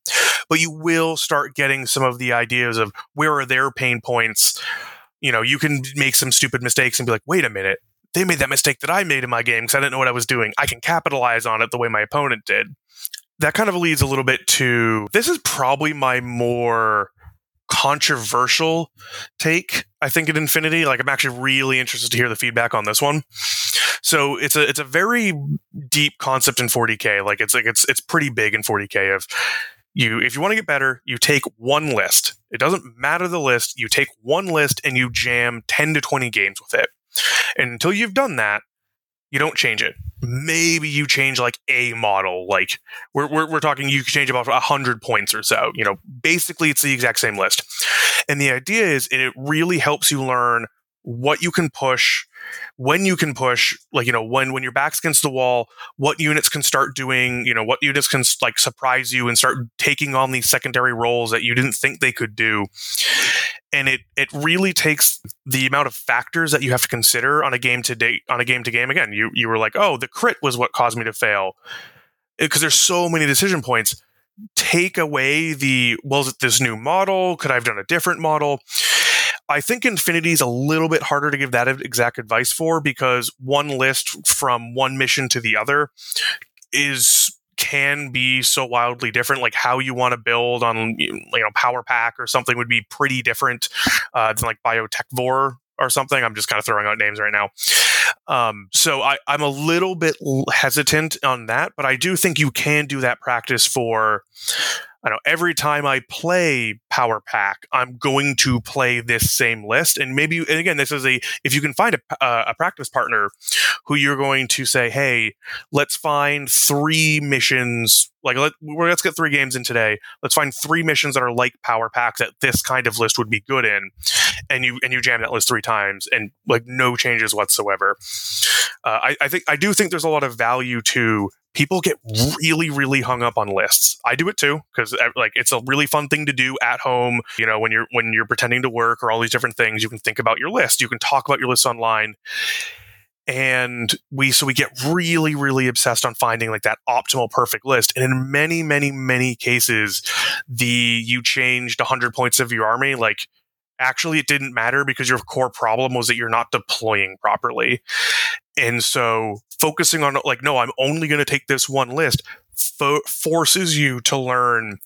but you will start getting some of the ideas of where are their pain points. You know, you can make some stupid mistakes and be like, wait a minute, they made that mistake that I made in my game because I didn't know what I was doing. I can capitalize on it the way my opponent did. That kind of leads a little bit to this is probably my more controversial take i think at infinity. Like i'm actually really interested to hear the feedback on this one. So it's a it's a very deep concept in 40k like it's like it's it's pretty big in 40k of you if you want to get better you take one list. It doesn't matter the list. You take one list and you jam 10 to 20 games with it. And until you've done that you don't change it. Maybe you change like a model like we're, we're, we're talking you can change about 100 points or so you know? Basically it's the exact same list. And the idea is it really helps you learn what you can push when you can push like you know when when your back's against the wall what units can start doing you know what units can like surprise you and start taking on these secondary roles that you didn't think they could do. And it it really takes the amount of factors that you have to consider on a game to date on a game to game. Again you you were like oh the crit was what caused me to fail. Uh, because there's so many decision points. Take away the well is it this new model? Could i have done a different model I think Infinity is a little bit harder to give that exact advice for because one list from one mission to the other is can be so wildly different. Like how you want to build on you know Power Pack or something would be pretty different uh, than like Biotechvore or something. I'm just kind of throwing out names right now. Um, so I, I'm a little bit hesitant on that, but I do think you can do that practice for I know every time I play Power Pack, I'm going to play this same list. And maybe, and again, this is a, if you can find a, uh, a practice partner who you're going to say, hey, let's find three missions. Like, let, let's get three games in today. Let's find three missions that are like Power Pack that this kind of list would be good in. And you, and you jam that list three times and like no changes whatsoever. Uh, I, I think, I do think there's a lot of value to people get really really hung up on lists. I do it too because like it's a really fun thing to do at home you know when you're when you're pretending to work or all these different things you can think about your list. You can talk about your list online. And we so we get really really obsessed on finding like that optimal perfect list. And in many many many cases the you changed 100 points of your army like actually it didn't matter because your core problem was that you're not deploying properly. And so focusing on like no i'm only going to take this one list fo- forces you to learn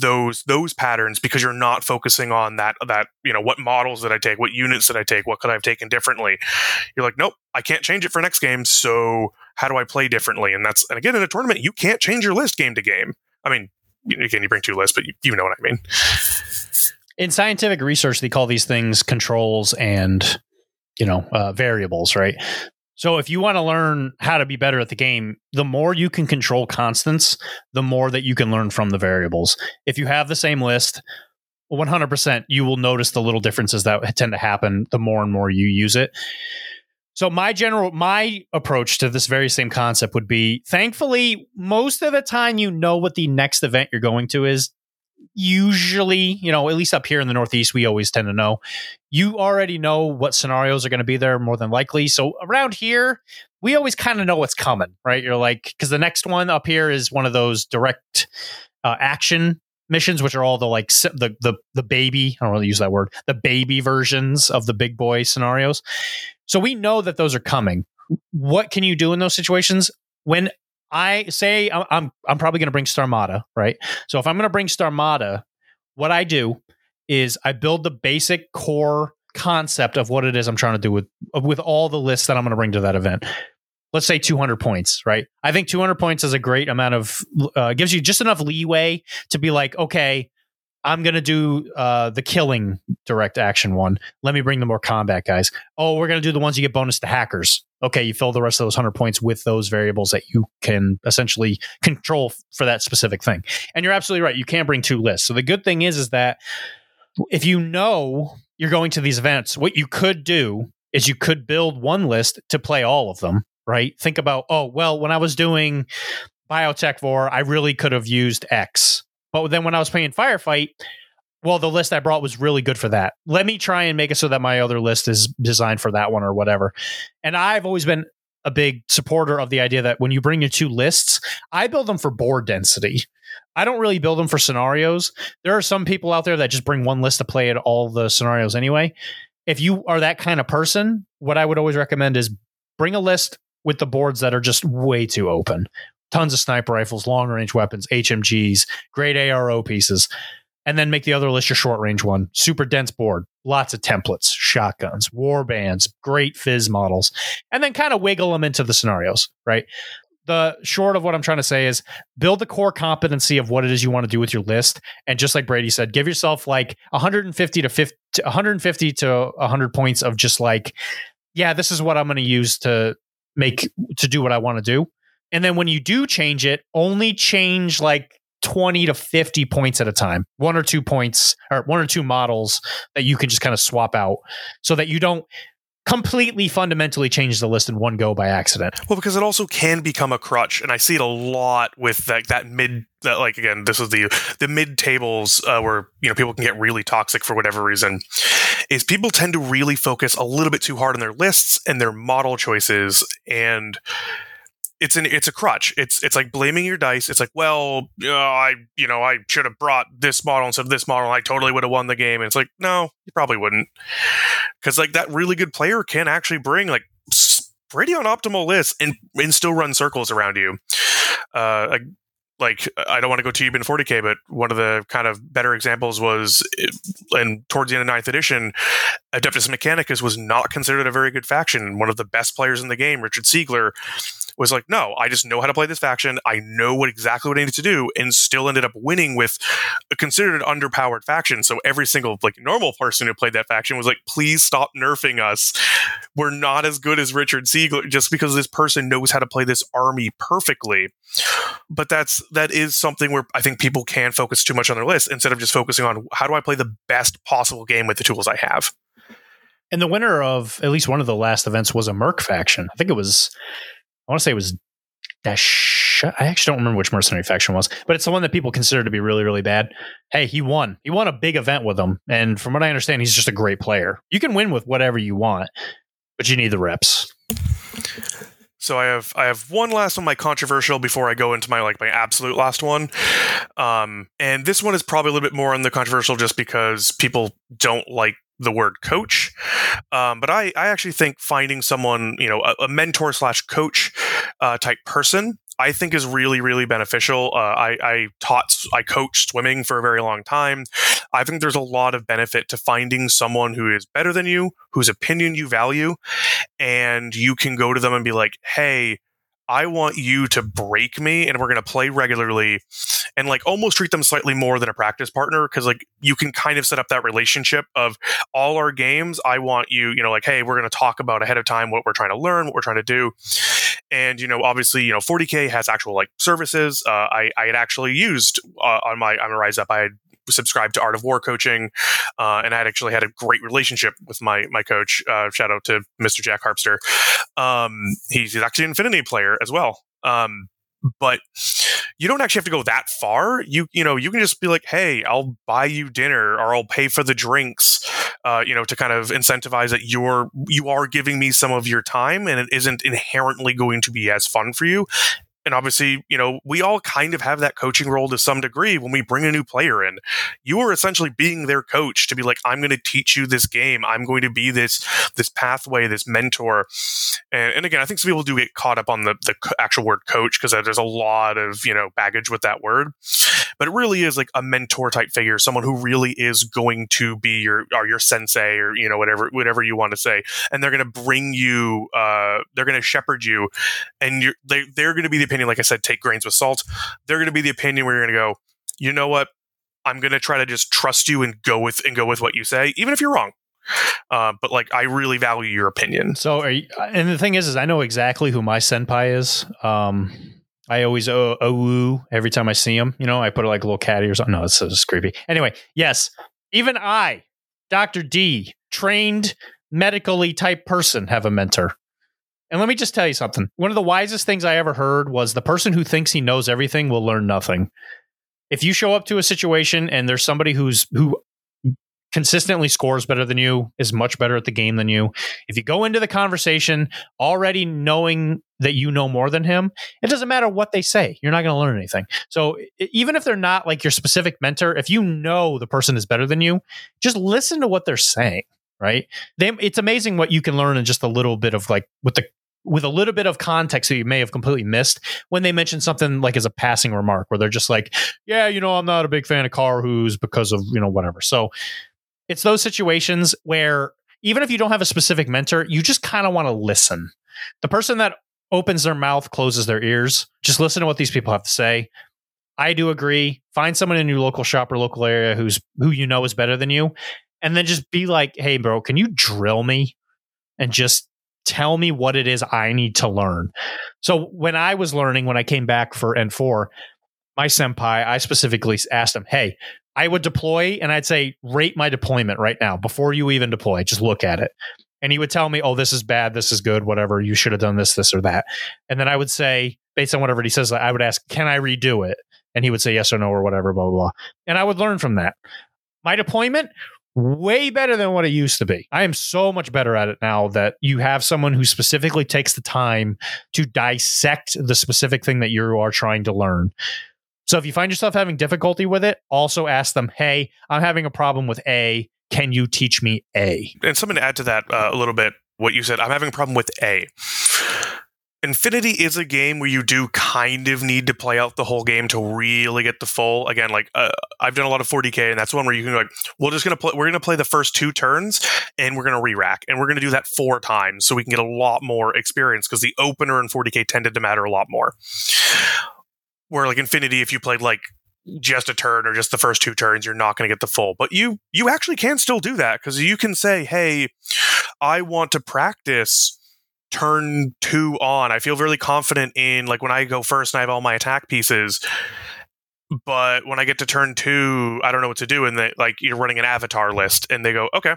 those those patterns because you're not focusing on that that you know what models did i take? What units did i take? What could i have taken differently? You're like nope i can't change it for next game so how do i play differently? And that's and again in a tournament you can't change your list game to game. I mean again you bring two lists but you, you know what i mean in scientific research they call these things controls and you know uh, variables right so if you want to learn how to be better at the game, the more you can control constants, the more that you can learn from the variables. If you have the same list, 100% you will notice the little differences that tend to happen the more and more you use it. So my general my approach to this very same concept would be thankfully most of the time you know what the next event you're going to is usually, you know, at least up here in the Northeast, we always tend to know. You already know what scenarios are going to be there more than likely. So around here, we always kind of know what's coming, right? You're like, because the next one up here is one of those direct uh, action missions, which are all the like the the the baby. I don't really use that word. The baby versions of the big boy scenarios. So we know that those are coming. What can you do in those situations? When I say I'm I'm, probably going to bring Starmada, right? So if I'm going to bring Starmada, what I do is I build the basic core concept of what it is I'm trying to do with with all the lists that I'm going to bring to that event. Let's say 200 points, right? I think 200 points is a great amount of uh, gives you just enough leeway to be like, okay, I'm gonna do uh, the killing direct action one. Let me bring the more combat guys. Oh, we're gonna do the ones you get bonus to hackers. Okay, you fill the rest of those hundred points with those variables that you can essentially control for that specific thing. And you're absolutely right. You can't bring two lists. So the good thing is, is that if you know you're going to these events, what you could do is you could build one list to play all of them, right? Think about, oh, well, when I was doing Biotechvore, I really could have used X. But then when I was playing Firefight, well, the list I brought was really good for that. Let me try and make it so that my other list is designed for that one or whatever. And I've always been a big supporter of the idea that when you bring your two lists, I build them for board density. I don't really build them for scenarios. There are some people out there that just bring one list to play at all the scenarios anyway. If you are that kind of person, what I would always recommend is bring a list with the boards that are just way too open. Tons of sniper rifles, long range weapons, HMGs, great ARO pieces and then make the other list your short range one. Super dense board, lots of templates, shotguns, war bands, great fizz models, and then kind of wiggle them into the scenarios, right? The short of what I'm trying to say is build the core competency of what it is you want to do with your list. And just like Brady said, give yourself like 150 to 50, 150 to 100 points of just like, yeah, this is what I'm going to use to make, to do what I want to do. And then when you do change it, only change like 20 to 50 points at a time, one or two points or one or two models that you can just kind of swap out so that you don't completely fundamentally change the list in one go by accident. Well, because it also can become a crutch, and I see it a lot with like that mid. That like again, this is the the mid tables uh, where you know people can get really toxic for whatever reason. Is people tend to really focus a little bit too hard on their lists and their model choices, and it's an it's a crutch. It's it's like blaming your dice. It's like, well, uh, I you know I should have brought this model instead of this model. I totally would have won the game. And it's like, no, you probably wouldn't, because like that really good player can actually bring like pretty unoptimal lists and and still run circles around you. Uh, like I don't want to go too deep in 40k, but one of the kind of better examples was, and towards the end of ninth edition, Adeptus Mechanicus was not considered a very good faction. One of the best players in the game, Richard Siegler, was like, no, I just know how to play this faction. I know what exactly what I need to do, and still ended up winning with a considered underpowered faction. So every single like normal person who played that faction was like, please stop nerfing us. We're not as good as Richard Siegler just because this person knows how to play this army perfectly. But that's that is something where I think people can focus too much on their list instead of just focusing on how do I play the best possible game with the tools I have. And the winner of at least one of the last events was a Merc faction. I think it was I want to say it was Dash. I actually don't remember which mercenary faction was, but it's the one that people consider to be really, really bad. Hey, he won. He won a big event with them, and from what I understand, he's just a great player. You can win with whatever you want, but you need the reps. So I have I have one last one, my controversial, before I go into my like my absolute last one. Um, and this one is probably a little bit more on the controversial, just because people don't like the word coach. Um, but I, I actually think finding someone, you know, a, a mentor slash coach uh, type person, I think is really, really beneficial. Uh, I, I taught, I coached swimming for a very long time. I think there's a lot of benefit to finding someone who is better than you, whose opinion you value, and you can go to them and be like, hey, I want you to break me and we're going to play regularly and like almost treat them slightly more than a practice partner because like you can kind of set up that relationship of all our games. I want you, you know, like, hey, we're going to talk about ahead of time what we're trying to learn, what we're trying to do. And, you know, obviously, you know, 40K has actual like services. Uh, I, I had actually used uh, on my, on my Rise Up, I had subscribed to Art of War coaching, uh, and I actually had a great relationship with my my coach. Uh, shout out to Mr. Jack Harpster. Um, he's, actually an Infinity player as well. Um, but you don't actually have to go that far. You you know you can just be like, hey, I'll buy you dinner or I'll pay for the drinks. Uh, you know, to kind of incentivize that you're you are giving me some of your time, and it isn't inherently going to be as fun for you and obviously, you know, we all kind of have that coaching role to some degree when we bring a new player in. You are essentially being their coach to be like, I'm going to teach you this game. I'm going to be this this pathway, this mentor. And, and again, I think some people do get caught up on the the actual word coach because there's a lot of you know baggage with that word. But it really is like a mentor type figure, someone who really is going to be your or your sensei or you know whatever whatever you want to say, and they're going to bring you, uh, they're going to shepherd you, and you're they they're going to be the opinion, like I said, take grains with salt. They're going to be the opinion where you're going to go, you know what? I'm going to try to just trust you and go with and go with what you say, even if you're wrong. Uh, but like, I really value your opinion. So, you, and the thing is, is I know exactly who my senpai is. Um, I always oh, every time I see him. You know, I put like a little caddy or something. No, it's, it's creepy. Anyway, yes, even I Dr. D, trained medically type person, have a mentor. And let me just tell you something. One of the wisest things I ever heard was the person who thinks he knows everything will learn nothing. If you show up to a situation and there's somebody who's who consistently scores better than you, is much better at the game than you, if you go into the conversation already knowing that you know more than him, it doesn't matter what they say. You're not going to learn anything. So even if they're not like your specific mentor, if you know the person is better than you, just listen to what they're saying right? They, it's amazing what you can learn in just a little bit of like with the with a little bit of context that you may have completely missed when they mention something like as a passing remark where they're just like, yeah, you know, I'm not a big fan of car who's because of, you know, whatever. So it's those situations where even if you don't have a specific mentor, you just kind of want to listen. The person that opens their mouth, closes their ears, just listen to what these people have to say. I do agree. Find someone in your local shop or local area who's who you know is better than you and then just be like, hey, bro, can you drill me and just tell me what it is I need to learn? So when I was learning, when I came back for N4, my senpai, I specifically asked him, hey, I would deploy and I'd say, rate my deployment right now before you even deploy. Just look at it. And he would tell me, oh, this is bad, this is good, whatever. You should have done this, this, or that. And then I would say, based on whatever he says, I would ask, can I redo it? And he would say yes or no or whatever, blah, blah, blah. And I would learn from that. My deployment, way better than what it used to be. I am so much better at it now that you have someone who specifically takes the time to dissect the specific thing that you are trying to learn. So if you find yourself having difficulty with it, also ask them, "Hey, I'm having a problem with A. Can you teach me A?" And something to add to that uh, a little bit, what you said, I'm having a problem with A. Infinity is a game where you do kind of need to play out the whole game to really get the full. Again, like uh, I've done a lot of 40k, and that's one where you can like, we're just gonna play. We're gonna play the first two turns, and we're gonna re-rack, and we're gonna do that four times so we can get a lot more experience because the opener in 40k tended to matter a lot more. Where like Infinity, if you played like just a turn or just the first two turns you're not going to get the full but you you actually can still do that because you can say hey i want to practice turn two on. I feel really confident in like when I go first and I have all my attack pieces. But when I get to turn two, I don't know what to do. And they like you're running an avatar list, and they go, okay,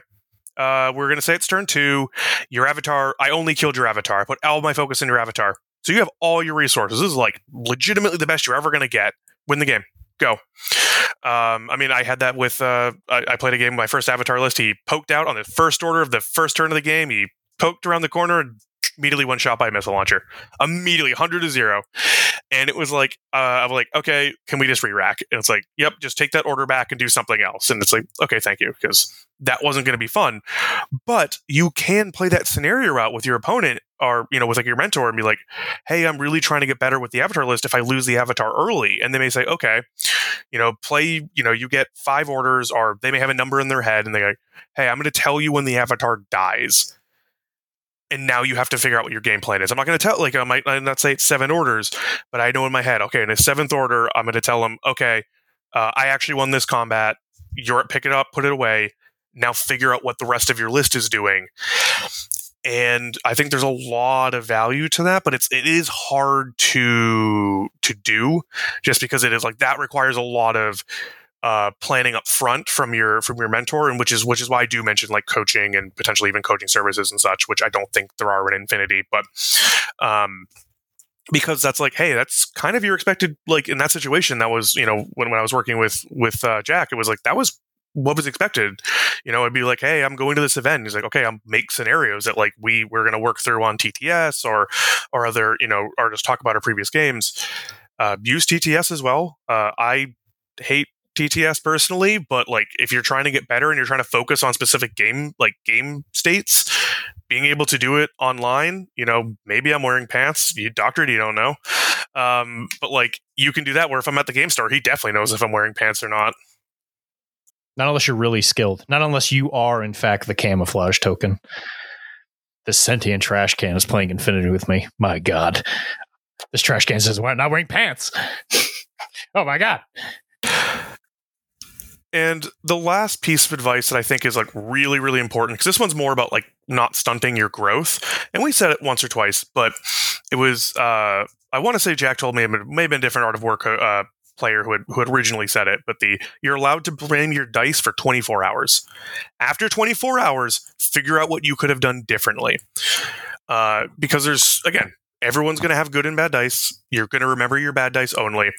uh, we're gonna say it's turn two. Your avatar, I only killed your avatar. I put all my focus in your avatar. So you have all your resources. This is like legitimately the best you're ever gonna get. Win the game. Go. Um, I mean, I had that with. Uh, I, I played a game my first avatar list. He poked out on the first order of the first turn of the game. He poked around the corner and immediately one shot by a missile launcher. Immediately, 100 to 0. And it was like, uh, I'm like, okay, can we just re rack? And it's like, yep, just take that order back and do something else. And it's like, okay, thank you, because that wasn't going to be fun. But you can play that scenario out with your opponent or, you know, with like your mentor and be like, hey, I'm really trying to get better with the avatar list if I lose the avatar early. And they may say, okay, you know, play, you know, you get five orders or they may have a number in their head and they go, hey, I'm going to tell you when the avatar dies and now you have to figure out what your game plan is. I'm not going to tell, like, I might not say it's seven orders, but I know in my head, okay, in a seventh order, I'm going to tell them, okay, uh, I actually won this combat. You're pick it up, put it away. Now figure out what the rest of your list is doing. And I think there's a lot of value to that, but it's it is hard to to do just because it is like that requires a lot of uh, planning up front from your from your mentor, and which is which is why I do mention like coaching and potentially even coaching services and such, which I don't think there are in Infinity, but um, because that's like, hey, that's kind of your expected like in that situation. That was you know when when I was working with with uh, Jack, it was like that was what was expected. You know, it'd be like, hey, I'm going to this event. He's like, okay, I'm make scenarios that like we we're going to work through on TTS or or other you know or just talk about our previous games. Uh, use TTS as well. Uh, I hate TTS personally, but like if you're trying to get better and you're trying to focus on specific game like game states, being able to do it online, you know, maybe I'm wearing pants. You doctored, you don't know. Um, but like you can do that where if I'm at the game store, he definitely knows if I'm wearing pants or not. Not unless you're really skilled. Not unless you are in fact the camouflage token. This sentient trash can is playing Infinity with me. My God. This trash can says, "Why not wearing pants?" oh my God. And the last piece of advice that I think is like really, really important, because this one's more about like not stunting your growth. And we said it once or twice, but it was, uh, I want to say Jack told me it may have been a different art of war uh, player who had, who had originally said it, but the you're allowed to blame your dice for 24 hours. After 24 hours, figure out what you could have done differently. Uh, because there's again everyone's going to have good and bad dice. You're going to remember your bad dice only.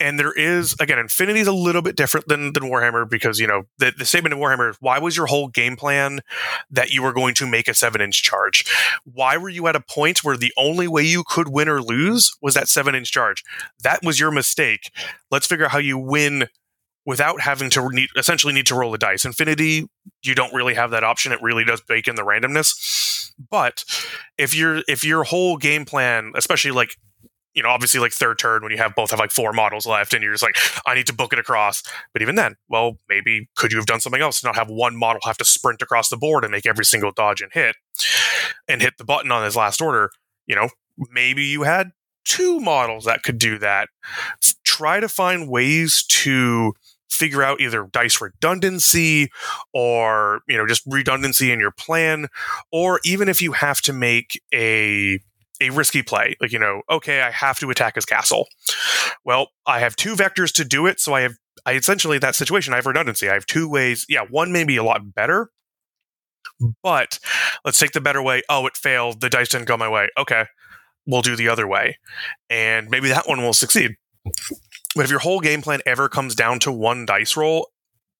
And there is, again, Infinity is a little bit different than, than Warhammer because, you know, the, the statement in Warhammer is why was your whole game plan that you were going to make a seven inch charge? Why were you at a point where the only way you could win or lose was that seven inch charge? That was your mistake. Let's figure out how you win without having to essentially need to roll the dice. Infinity, you don't really have that option. It really does bake in the randomness. But if you're if your whole game plan, especially like you know, obviously like third turn when you have both have like four models left and you're just like, I need to book it across. But even then, well, maybe could you have done something else? Not have one model have to sprint across the board and make every single dodge and hit and hit the button on his last order. You know, maybe you had two models that could do that. Try to find ways to figure out either dice redundancy or you know just redundancy in your plan or even if you have to make a a risky play like you know okay i have to attack his castle. Well i have two vectors to do it so i have i essentially that situation i have redundancy. I have two ways yeah one may be a lot better but let's take the better way. Oh it failed. The dice didn't go my way. Okay we'll do the other way. And maybe that one will succeed but if your whole game plan ever comes down to one dice roll,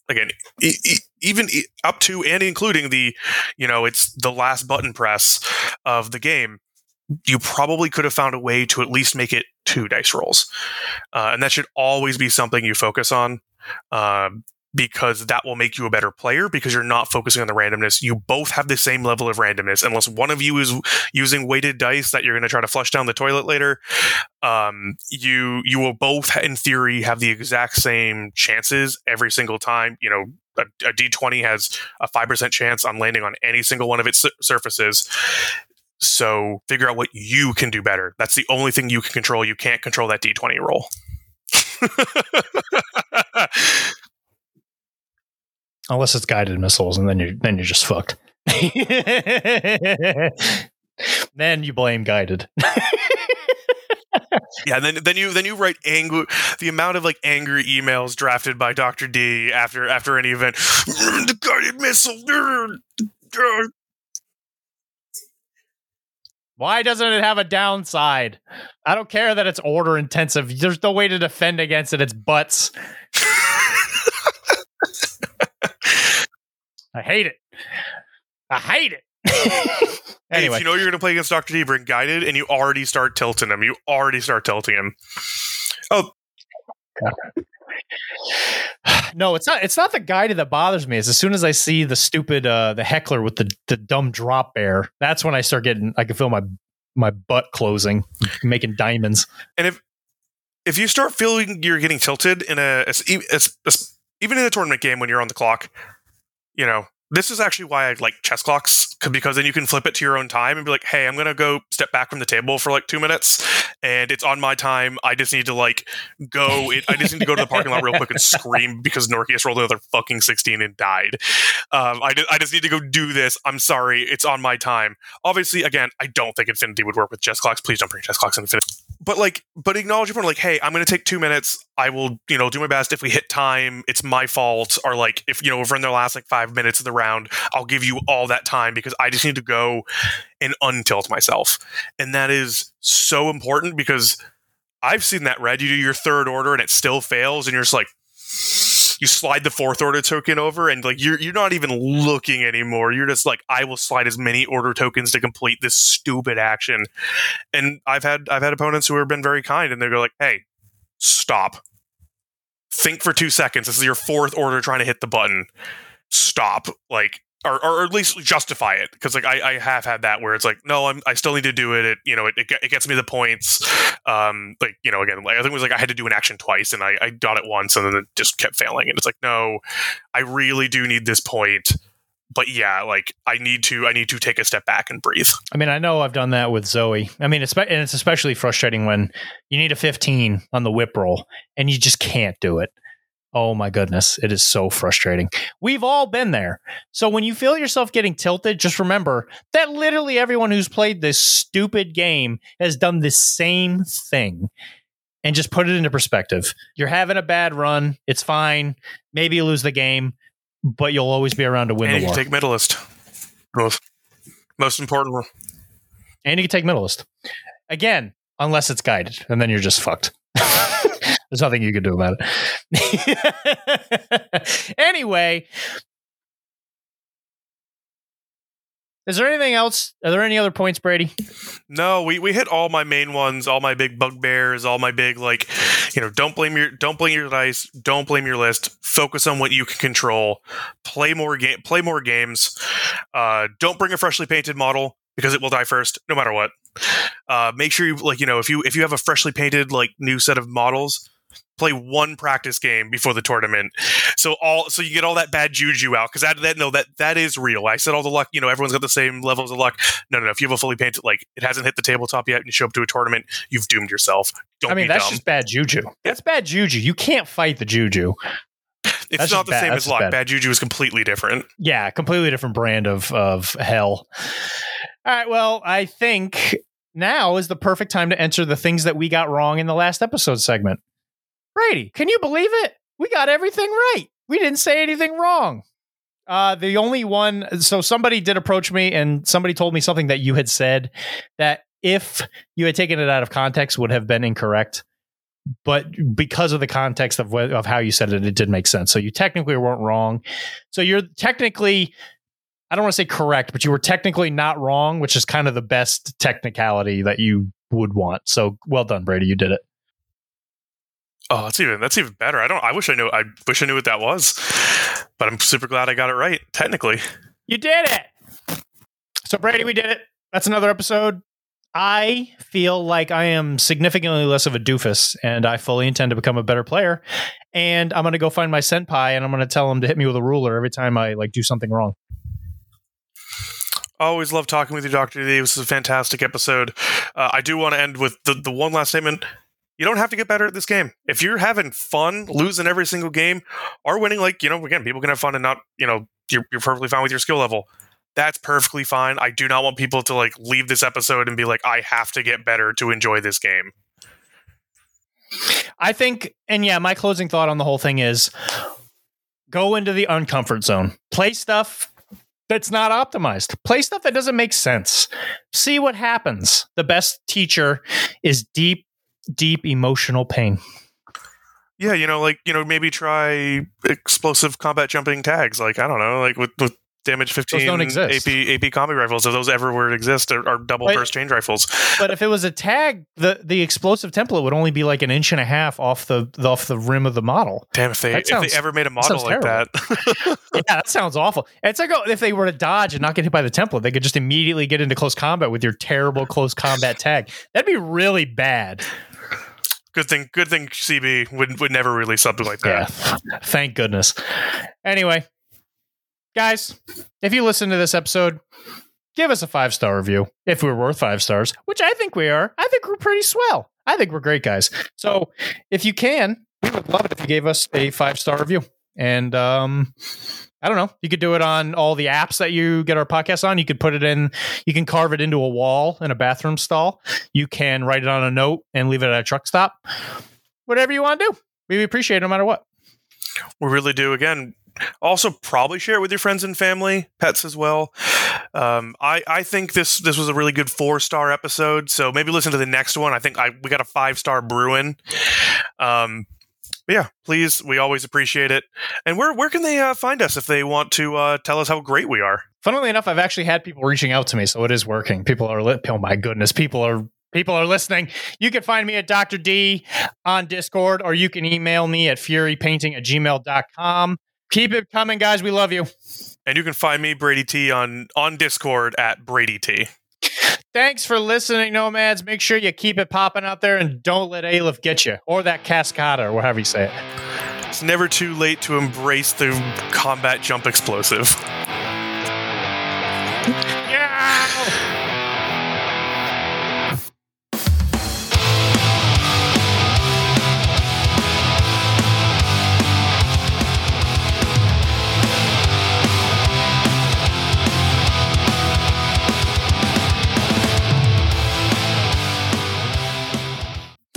again, e- e- even e- up to and including the, you know, it's the last button press of the game, you probably could have found a way to at least make it two dice rolls. Uh, and that should always be something you focus on. Um, because that will make you a better player because you're not focusing on the randomness. You both have the same level of randomness, unless one of you is using weighted dice that you're going to try to flush down the toilet later. Um, you you will both, in theory, have the exact same chances every single time. You know, a a D20 has a five percent chance on landing on any single one of its surfaces. So figure out what you can do better. That's the only thing you can control. You can't control that D20 roll. unless it's guided missiles, and then you're then you're just fucked. then you blame guided. yeah, then then you then you write angry the amount of like angry emails drafted by Doctor D after after any event. Mm, the guided missile. Mm, uh. Why doesn't it have a downside? I don't care that it's order intensive. There's no way to defend against it. It's butts. I hate it. I hate it. anyway, if you know you're going to play against Doctor D, bring guided, and you already start tilting him. You already start tilting him. Oh, no, it's not. It's not the guided that bothers me. It's as soon as I see the stupid, uh, the heckler with the the dumb drop bear. That's when I start getting. I can feel my my butt closing, making diamonds. And if if you start feeling you're getting tilted in a, a, a, a even in a tournament game when you're on the clock, you know, this is actually why I like chess clocks because then you can flip it to your own time and be like, "Hey, I'm gonna go step back from the table for like two minutes, and it's on my time. I just need to like go. It, I just need to go to the parking lot real quick and scream because Norkius rolled another fucking 16 and died. Um, I, I just need to go do this. I'm sorry, it's on my time. Obviously, again, I don't think Infinity would work with chess clocks. Please don't bring chess clocks in Infinity but like but acknowledge point like hey i'm to take two minutes. I will you know do my best. If we hit time it's my fault. Or like if you know we're in the last like five minutes of the round i'll give you all that time because i just need to go and untilt myself. And that is so important because i've seen that red. You do your third order and it still fails and you're just like you slide the fourth order token over and like you're you're not even looking anymore. You're just like, I will slide as many order tokens to complete this stupid action. And I've had I've had opponents who have been very kind and they go like, hey, stop. Think for two seconds. This is your fourth order trying to hit the button. Stop. Like or, or at least justify it because like I, I have had that where it's like no I'm I still need to do it. It you know it, it, it gets me the points. Um like you know again like I think it was like I had to do an action twice and I, I got it once and then it just kept failing. And it's like no I really do need this point. But yeah like I need to I need to take a step back and breathe. I mean I know I've done that with Zoe. I mean it's and it's especially frustrating when you need a 15 on the WIP roll and you just can't do it Oh my goodness, it is so frustrating. We've all been there. So when you feel yourself getting tilted, just remember that literally everyone who's played this stupid game has done the same thing. and just put it into perspective. You're having a bad run. It's fine. Maybe you lose the game, but you'll always be around to win and the you war. can take medalist. Most, most important. one. and you can take medalist. Again, unless it's guided, and then you're just fucked. There's nothing you can do about it. anyway, is there anything else? Are there any other points, Brady? No, we, we hit all my main ones, all my big bugbears, all my big like, you know, don't blame your don't blame your dice, don't blame your list. Focus on what you can control. Play more game, play more games. Uh, don't bring a freshly painted model because it will die first, no matter what. Uh, make sure you like you know if you if you have a freshly painted like new set of models, play one practice game before the tournament. So all so you get all that bad juju out because that that no that that is real. I said all the luck, you know, everyone's got the same levels of luck. No, no, no. If you have a fully painted, like it hasn't hit the tabletop yet, and you show up to a tournament, you've doomed yourself. Don't I mean, that's dumb. just bad juju. That's bad juju. You can't fight the juju. it's that's not the bad. same as luck. bad. Bad. juju is completely different. Yeah, completely different brand of of hell. All right, well, I think now is the perfect time to enter the things that we got wrong in the last episode segment. Brady, can you believe it? We got everything right. We didn't say anything wrong. Uh, the only one, so somebody did approach me and somebody told me something that you had said that if you had taken it out of context would have been incorrect. But because of the context of of how you said it, it did make sense. So you technically weren't wrong. So you're technically, I don't want to say correct, but you were technically not wrong, which is kind of the best technicality that you would want. So well done, Brady. You did it. Oh, that's even that's even better. I don't. I wish I knew. I wish I knew what that was, but I'm super glad I got it right. Technically, You did it. So Brady, we did it. That's another episode. I feel like I am significantly less of a doofus, and I fully intend to become a better player. And I'm going to go find my senpai, and I'm going to tell him to hit me with a ruler every time I like do something wrong. always love talking with you, Doctor D. This is a fantastic episode. Uh, I do want to end with the the one last statement. You don't have to get better at this game. If you're having fun losing every single game or winning, like, you know, again, people can have fun and not, you know, you're, you're perfectly fine with your skill level. That's perfectly fine. I do not want people to like leave this episode and be like, I have to get better to enjoy this game. I think, and yeah, my closing thought on the whole thing is go into the uncomfort zone, play stuff that's not optimized, play stuff that doesn't make sense, see what happens. The best teacher is deep, deep emotional pain. Yeah, you know, like, you know, maybe try explosive combat jumping tags. Like, I don't know, like with, with damage 15 don't exist. AP, AP combi rifles, if those ever were to exist, are, are double But- burst change rifles. But if it was a tag, the the explosive template would only be like an inch and a half off the, the off the rim of the model. Damn, if they That if sounds- they ever made a model sounds like terrible. that. yeah, that sounds awful. It's like oh, if they were to dodge and not get hit by the template, they could just immediately get into close combat with your terrible close combat tag. That'd be really bad. Good thing good thing CB would would never release something like that. Yeah. Thank goodness. Anyway, guys, if you listen to this episode, give us a five star review if we're worth five stars, which I think we are. I think we're pretty swell. I think we're great guys. So if you can, we would love it if you gave us a five star review. And um, I don't know. You could do it on all the apps that you get our podcast on. You could put it in, you can carve it into a wall in a bathroom stall. You can write it on a note and leave it at a truck stop. Whatever you want to do. We appreciate it no matter what. We really do. Again, also probably share it with your friends and family, pets as well. Um, I I think this this was a really good four star episode. So maybe listen to the next one. I think I we got a five star brewing. Um, but yeah, please. We always appreciate it. And where where can they uh, find us if they want to uh, tell us how great we are? Funnily enough, I've actually had people reaching out to me, so it is working. People are lit. Oh my goodness, people are people are listening. You can find me at Dr. D on Discord, or you can email me at furypainting at gmail.com. Keep it coming, guys. We love you. And you can find me Brady T on on Discord at Brady T. Thanks for listening, Nomads. Make sure you keep it popping out there and don't let Aleph get you, or that Cascada, or whatever you say it. It's never too late to embrace the combat jump explosive.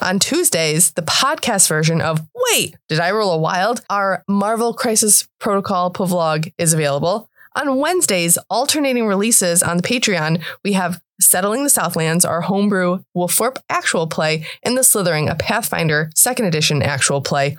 On Tuesdays, the podcast version of Wait, Did I Roll a Wild? Our Marvel Crisis Protocol vlog is available. On Wednesdays, alternating releases on the Patreon, we have Settling the Southlands, our homebrew Wolfthorpe actual play, and The Slithering, a Pathfinder second edition actual play.